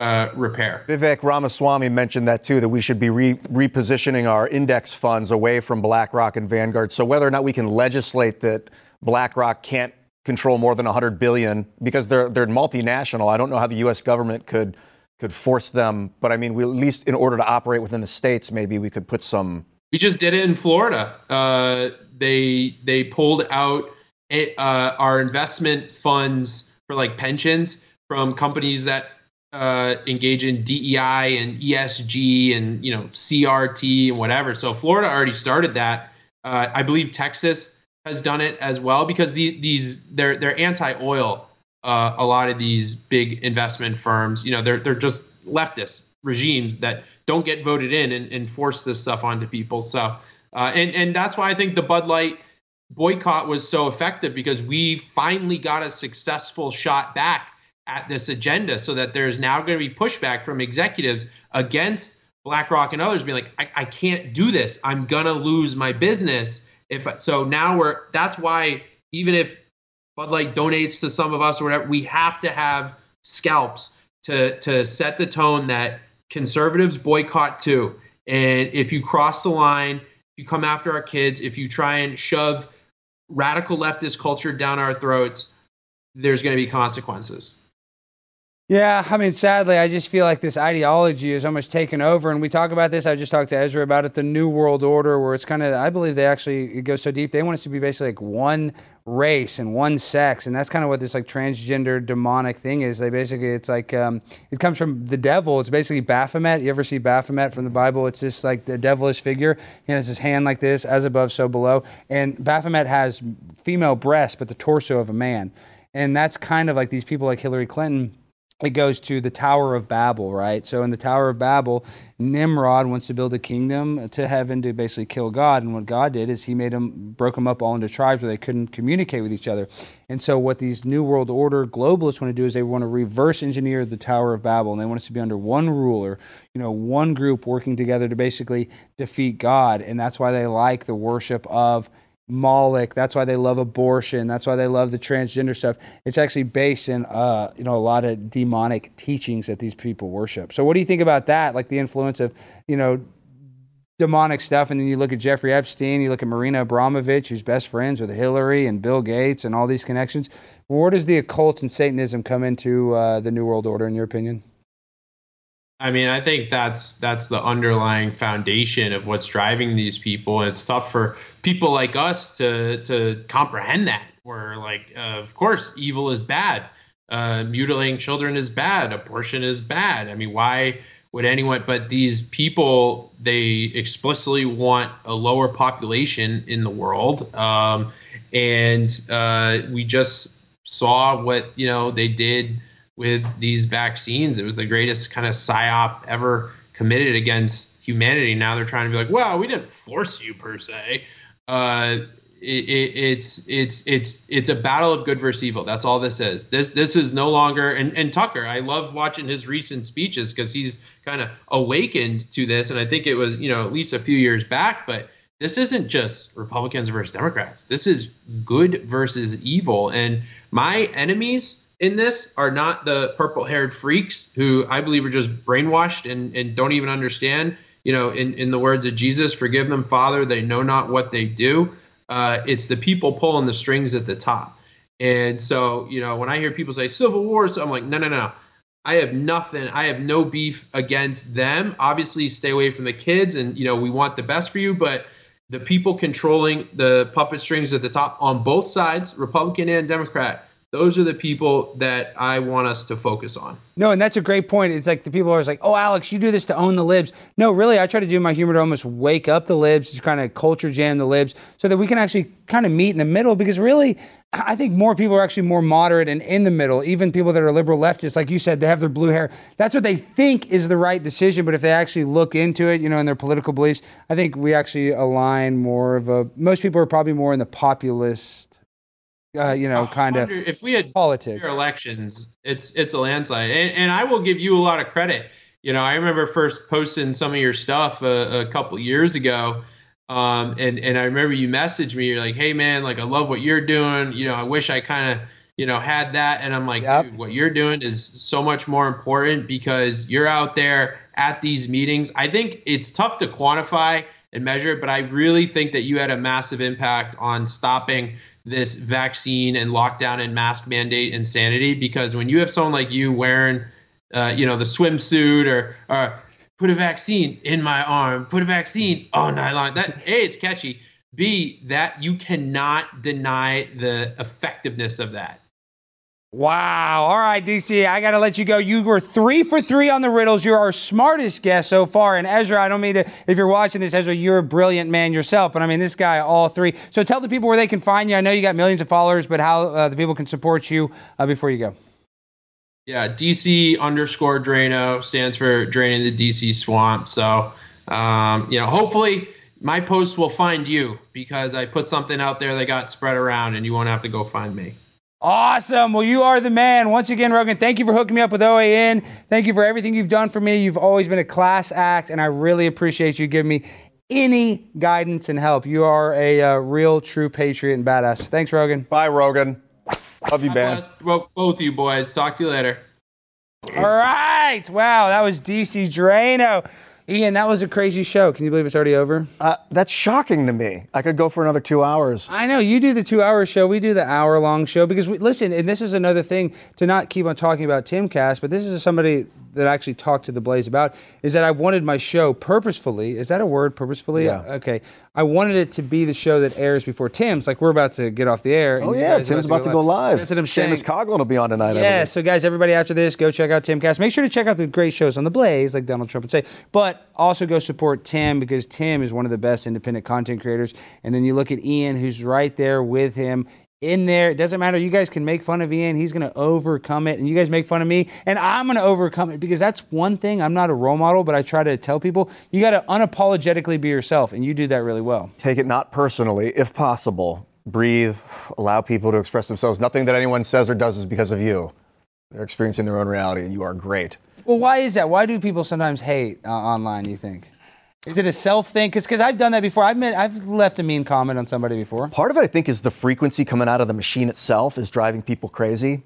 uh, repair. Vivek Ramaswamy mentioned that too, that we should be re- repositioning our index funds away from BlackRock and Vanguard. So whether or not we can legislate that BlackRock can't control more than 100 billion because they're they're multinational, I don't know how the U.S. government could could force them. But I mean, we, at least in order to operate within the states, maybe we could put some. We just did it in Florida. Uh, they they pulled out eh, uh, our investment funds for like pensions from companies that uh, engage in DEI and ESG and you know CRT and whatever. So Florida already started that. Uh, I believe Texas has done it as well because these these they're they're anti-oil. Uh, a lot of these big investment firms, you know, they're they're just leftist regimes that don't get voted in and, and force this stuff onto people. So, uh, and and that's why I think the Bud Light boycott was so effective because we finally got a successful shot back at this agenda, so that there's now going to be pushback from executives against BlackRock and others, being like, I, I can't do this. I'm gonna lose my business if so. Now we're that's why even if Bud Light donates to some of us or whatever, we have to have scalps to to set the tone that conservatives boycott too. And if you cross the line, if you come after our kids, if you try and shove radical leftist culture down our throats, there's going to be consequences. Yeah, I mean, sadly, I just feel like this ideology is almost taken over. And we talk about this. I just talked to Ezra about it, the New World Order, where it's kind of, I believe they actually, it goes so deep. They want us to be basically like one race and one sex. And that's kind of what this like transgender demonic thing is. They basically, it's like, um, it comes from the devil. It's basically Baphomet. You ever see Baphomet from the Bible? It's this like the devilish figure. He has his hand like this, as above, so below. And Baphomet has female breasts, but the torso of a man. And that's kind of like these people like Hillary Clinton it goes to the Tower of Babel, right? So in the Tower of Babel, Nimrod wants to build a kingdom to heaven to basically kill God, and what God did is He made them broke them up all into tribes where they couldn't communicate with each other. And so what these New World Order globalists want to do is they want to reverse engineer the Tower of Babel, and they want us to be under one ruler, you know, one group working together to basically defeat God, and that's why they like the worship of Moloch. That's why they love abortion. That's why they love the transgender stuff. It's actually based in, uh, you know, a lot of demonic teachings that these people worship. So, what do you think about that? Like the influence of, you know, demonic stuff, and then you look at Jeffrey Epstein, you look at Marina Abramovich, who's best friends with Hillary and Bill Gates and all these connections. Where does the occult and Satanism come into uh, the New World Order, in your opinion? I mean, I think that's that's the underlying foundation of what's driving these people. And it's tough for people like us to to comprehend that. Where like, uh, of course, evil is bad. Uh, mutilating children is bad. Abortion is bad. I mean, why would anyone but these people they explicitly want a lower population in the world um, and uh, we just saw what you know they did with these vaccines it was the greatest kind of psyop ever committed against humanity now they're trying to be like well we didn't force you per se uh, it, it, it's it's it's it's a battle of good versus evil. That's all this is. This this is no longer and, and Tucker. I love watching his recent speeches because he's kind of awakened to this, and I think it was you know at least a few years back. But this isn't just Republicans versus Democrats. This is good versus evil, and my enemies in this are not the purple-haired freaks who I believe are just brainwashed and and don't even understand. You know, in in the words of Jesus, "Forgive them, Father; they know not what they do." Uh, it's the people pulling the strings at the top. And so, you know, when I hear people say civil war, so I'm like, no, no, no. I have nothing. I have no beef against them. Obviously, stay away from the kids, and you know we want the best for you. But the people controlling the puppet strings at the top on both sides, Republican and Democrat, those are the people that I want us to focus on. No, and that's a great point. It's like the people are always like, "Oh, Alex, you do this to own the libs." No, really, I try to do my humor to almost wake up the libs, to kind of culture jam the libs, so that we can actually kind of meet in the middle. Because really, I think more people are actually more moderate and in the middle. Even people that are liberal leftists, like you said, they have their blue hair. That's what they think is the right decision. But if they actually look into it, you know, in their political beliefs, I think we actually align more of a. Most people are probably more in the populist uh, you know, kind of if we had politics elections, it's it's a landslide, and, and I will give you a lot of credit. You know, I remember first posting some of your stuff a, a couple years ago, um, and and I remember you messaged me. You're like, "Hey, man, like I love what you're doing. You know, I wish I kind of." You know, had that, and I'm like, Yep. dude, what you're doing is so much more important because you're out there at these meetings. I think it's tough to quantify and measure it, but I really think that you had a massive impact on stopping this vaccine and lockdown and mask mandate insanity. Because when you have someone like you wearing, uh, you know, the swimsuit or or put a vaccine in my arm, put a vaccine all night long. That a, it's catchy. B, that you cannot deny the effectiveness of that. Wow. All right, DC, I got to let you go. You were three for three on the riddles. You're our smartest guest so far. And Ezra, I don't mean to, if you're watching this, Ezra, you're a brilliant man yourself. But I mean, this guy, all three. So tell the people where they can find you. I know you got millions of followers, but how uh, the people can support you uh, before you go. Yeah, DC underscore Draino stands for draining the DC swamp. So, um, you know, hopefully my post will find you because I put something out there that got spread around and you won't have to go find me. Awesome. Well, you are the man. Once again, Rogan, thank you for hooking me up with OAN. Thank you for everything you've done for me. You've always been a class act, and I really appreciate you giving me any guidance and help. You are a uh, real, true patriot and badass. Thanks, Rogan. Bye, Rogan. Love you, God man. both of you boys. Talk to you later. All right. Wow, that was DC Draino. Ian, that was a crazy show. Can you believe it's already over? Uh, that's shocking to me. I could go for another two hours. I know you do the two-hour show. We do the hour-long show because we listen. And this is another thing to not keep on talking about Timcast, but this is somebody that I actually talked to the Blaze about. Is that I wanted my show purposefully. Is that a word? Purposefully? Yeah. Okay. I wanted it to be the show that airs before Tim's. Like we're about to get off the air. Oh yeah, Tim's about to go live. That's what I'm Seamus saying. Coughlin will be on tonight. Yeah, so guys, everybody after this, go check out Timcast. Make sure to check out the great shows on the Blaze, like Donald Trump would say. But also go support Tim because Tim is one of the best independent content creators. And then you look at Ian, who's right there with him. In there, it doesn't matter. You guys can make fun of Ian. He's going to overcome it. And you guys make fun of me. And I'm going to overcome it because that's one thing. I'm not a role model, but I try to tell people you got to unapologetically be yourself. And you do that really well. Take it not personally, if possible. Breathe. Allow people to express themselves. Nothing that anyone says or does is because of you. They're experiencing their own reality, and you are great. Well, why is that? Why do people sometimes hate uh, online? You think? Is it a self thing? Because I've done that before. I've met, I've left a mean comment on somebody before. Part of it, I think, is the frequency coming out of the machine itself is driving people crazy.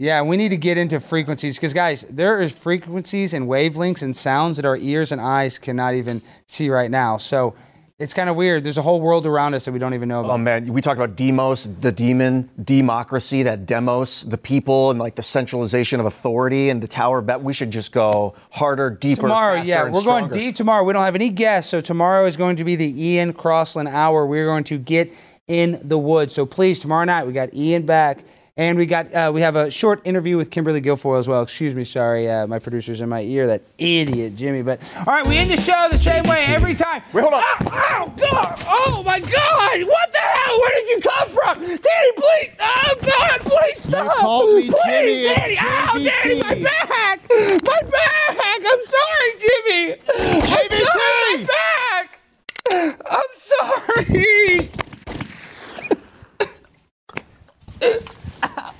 Yeah, we need to get into frequencies because, guys, there is frequencies and wavelengths and sounds that our ears and eyes cannot even see right now. So it's kind of weird. There's a whole world around us that we don't even know oh, about. Oh man, we talked about demos, the demon, democracy, that demos, the people, and like the centralization of authority and the Tower of Bet. We should just go harder, deeper. Tomorrow, faster, yeah, we're going deep tomorrow. We don't have any guests, so tomorrow is going to be the Ian Crossland hour. We're going to get in the woods. So please, tomorrow night we got Ian back, And we got uh, we have a short interview with Kimberly Guilfoyle as well. Excuse me, sorry, uh, my producer's in my ear, that idiot Jimmy. But all right, we end the show the same way every time. Wait, hold on. Ow, ow, God! Oh my God! What the hell? Where did you come from, Danny? Please! Oh God! Please stop! called me please, Jimmy. Danny! Ow, Danny! My back! My back! I'm sorry, Jimmy. I'm sorry, my back. I'm sorry.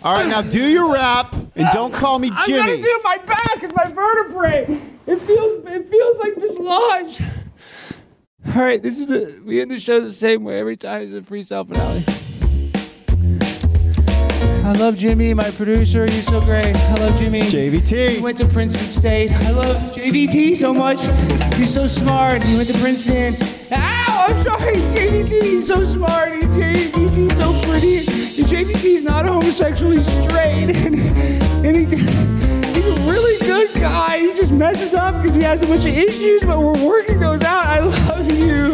All right, now do your rap and don't call me Jimmy. I'm gonna do my back and my vertebrae. It feels it feels like dislodged. All right, this is the we end the show the same way every time. It's a freestyle finale. I love Jimmy, my producer. He's so great. I love Jimmy. JVT. He JVT. went to Princeton State. I love JVT so much. He's so smart. He went to Princeton. Ow! I'm sorry, JVT. He's so smart. He, JVT's so pretty. And JVT's not homosexual. He's straight. And, and he, he's a really good guy. He just messes up because he has a bunch of issues, but we're working those out. I love you,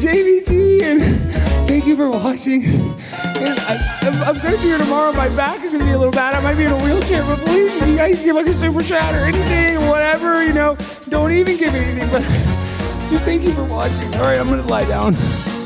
JVT. And thank you for watching. And I, I'm, I'm gonna be here tomorrow. My back is gonna be a little bad. I might be in a wheelchair, but please, if you guys give like a super chat or anything, whatever, you know, don't even give anything. But just thank you for watching. All right, I'm gonna lie down.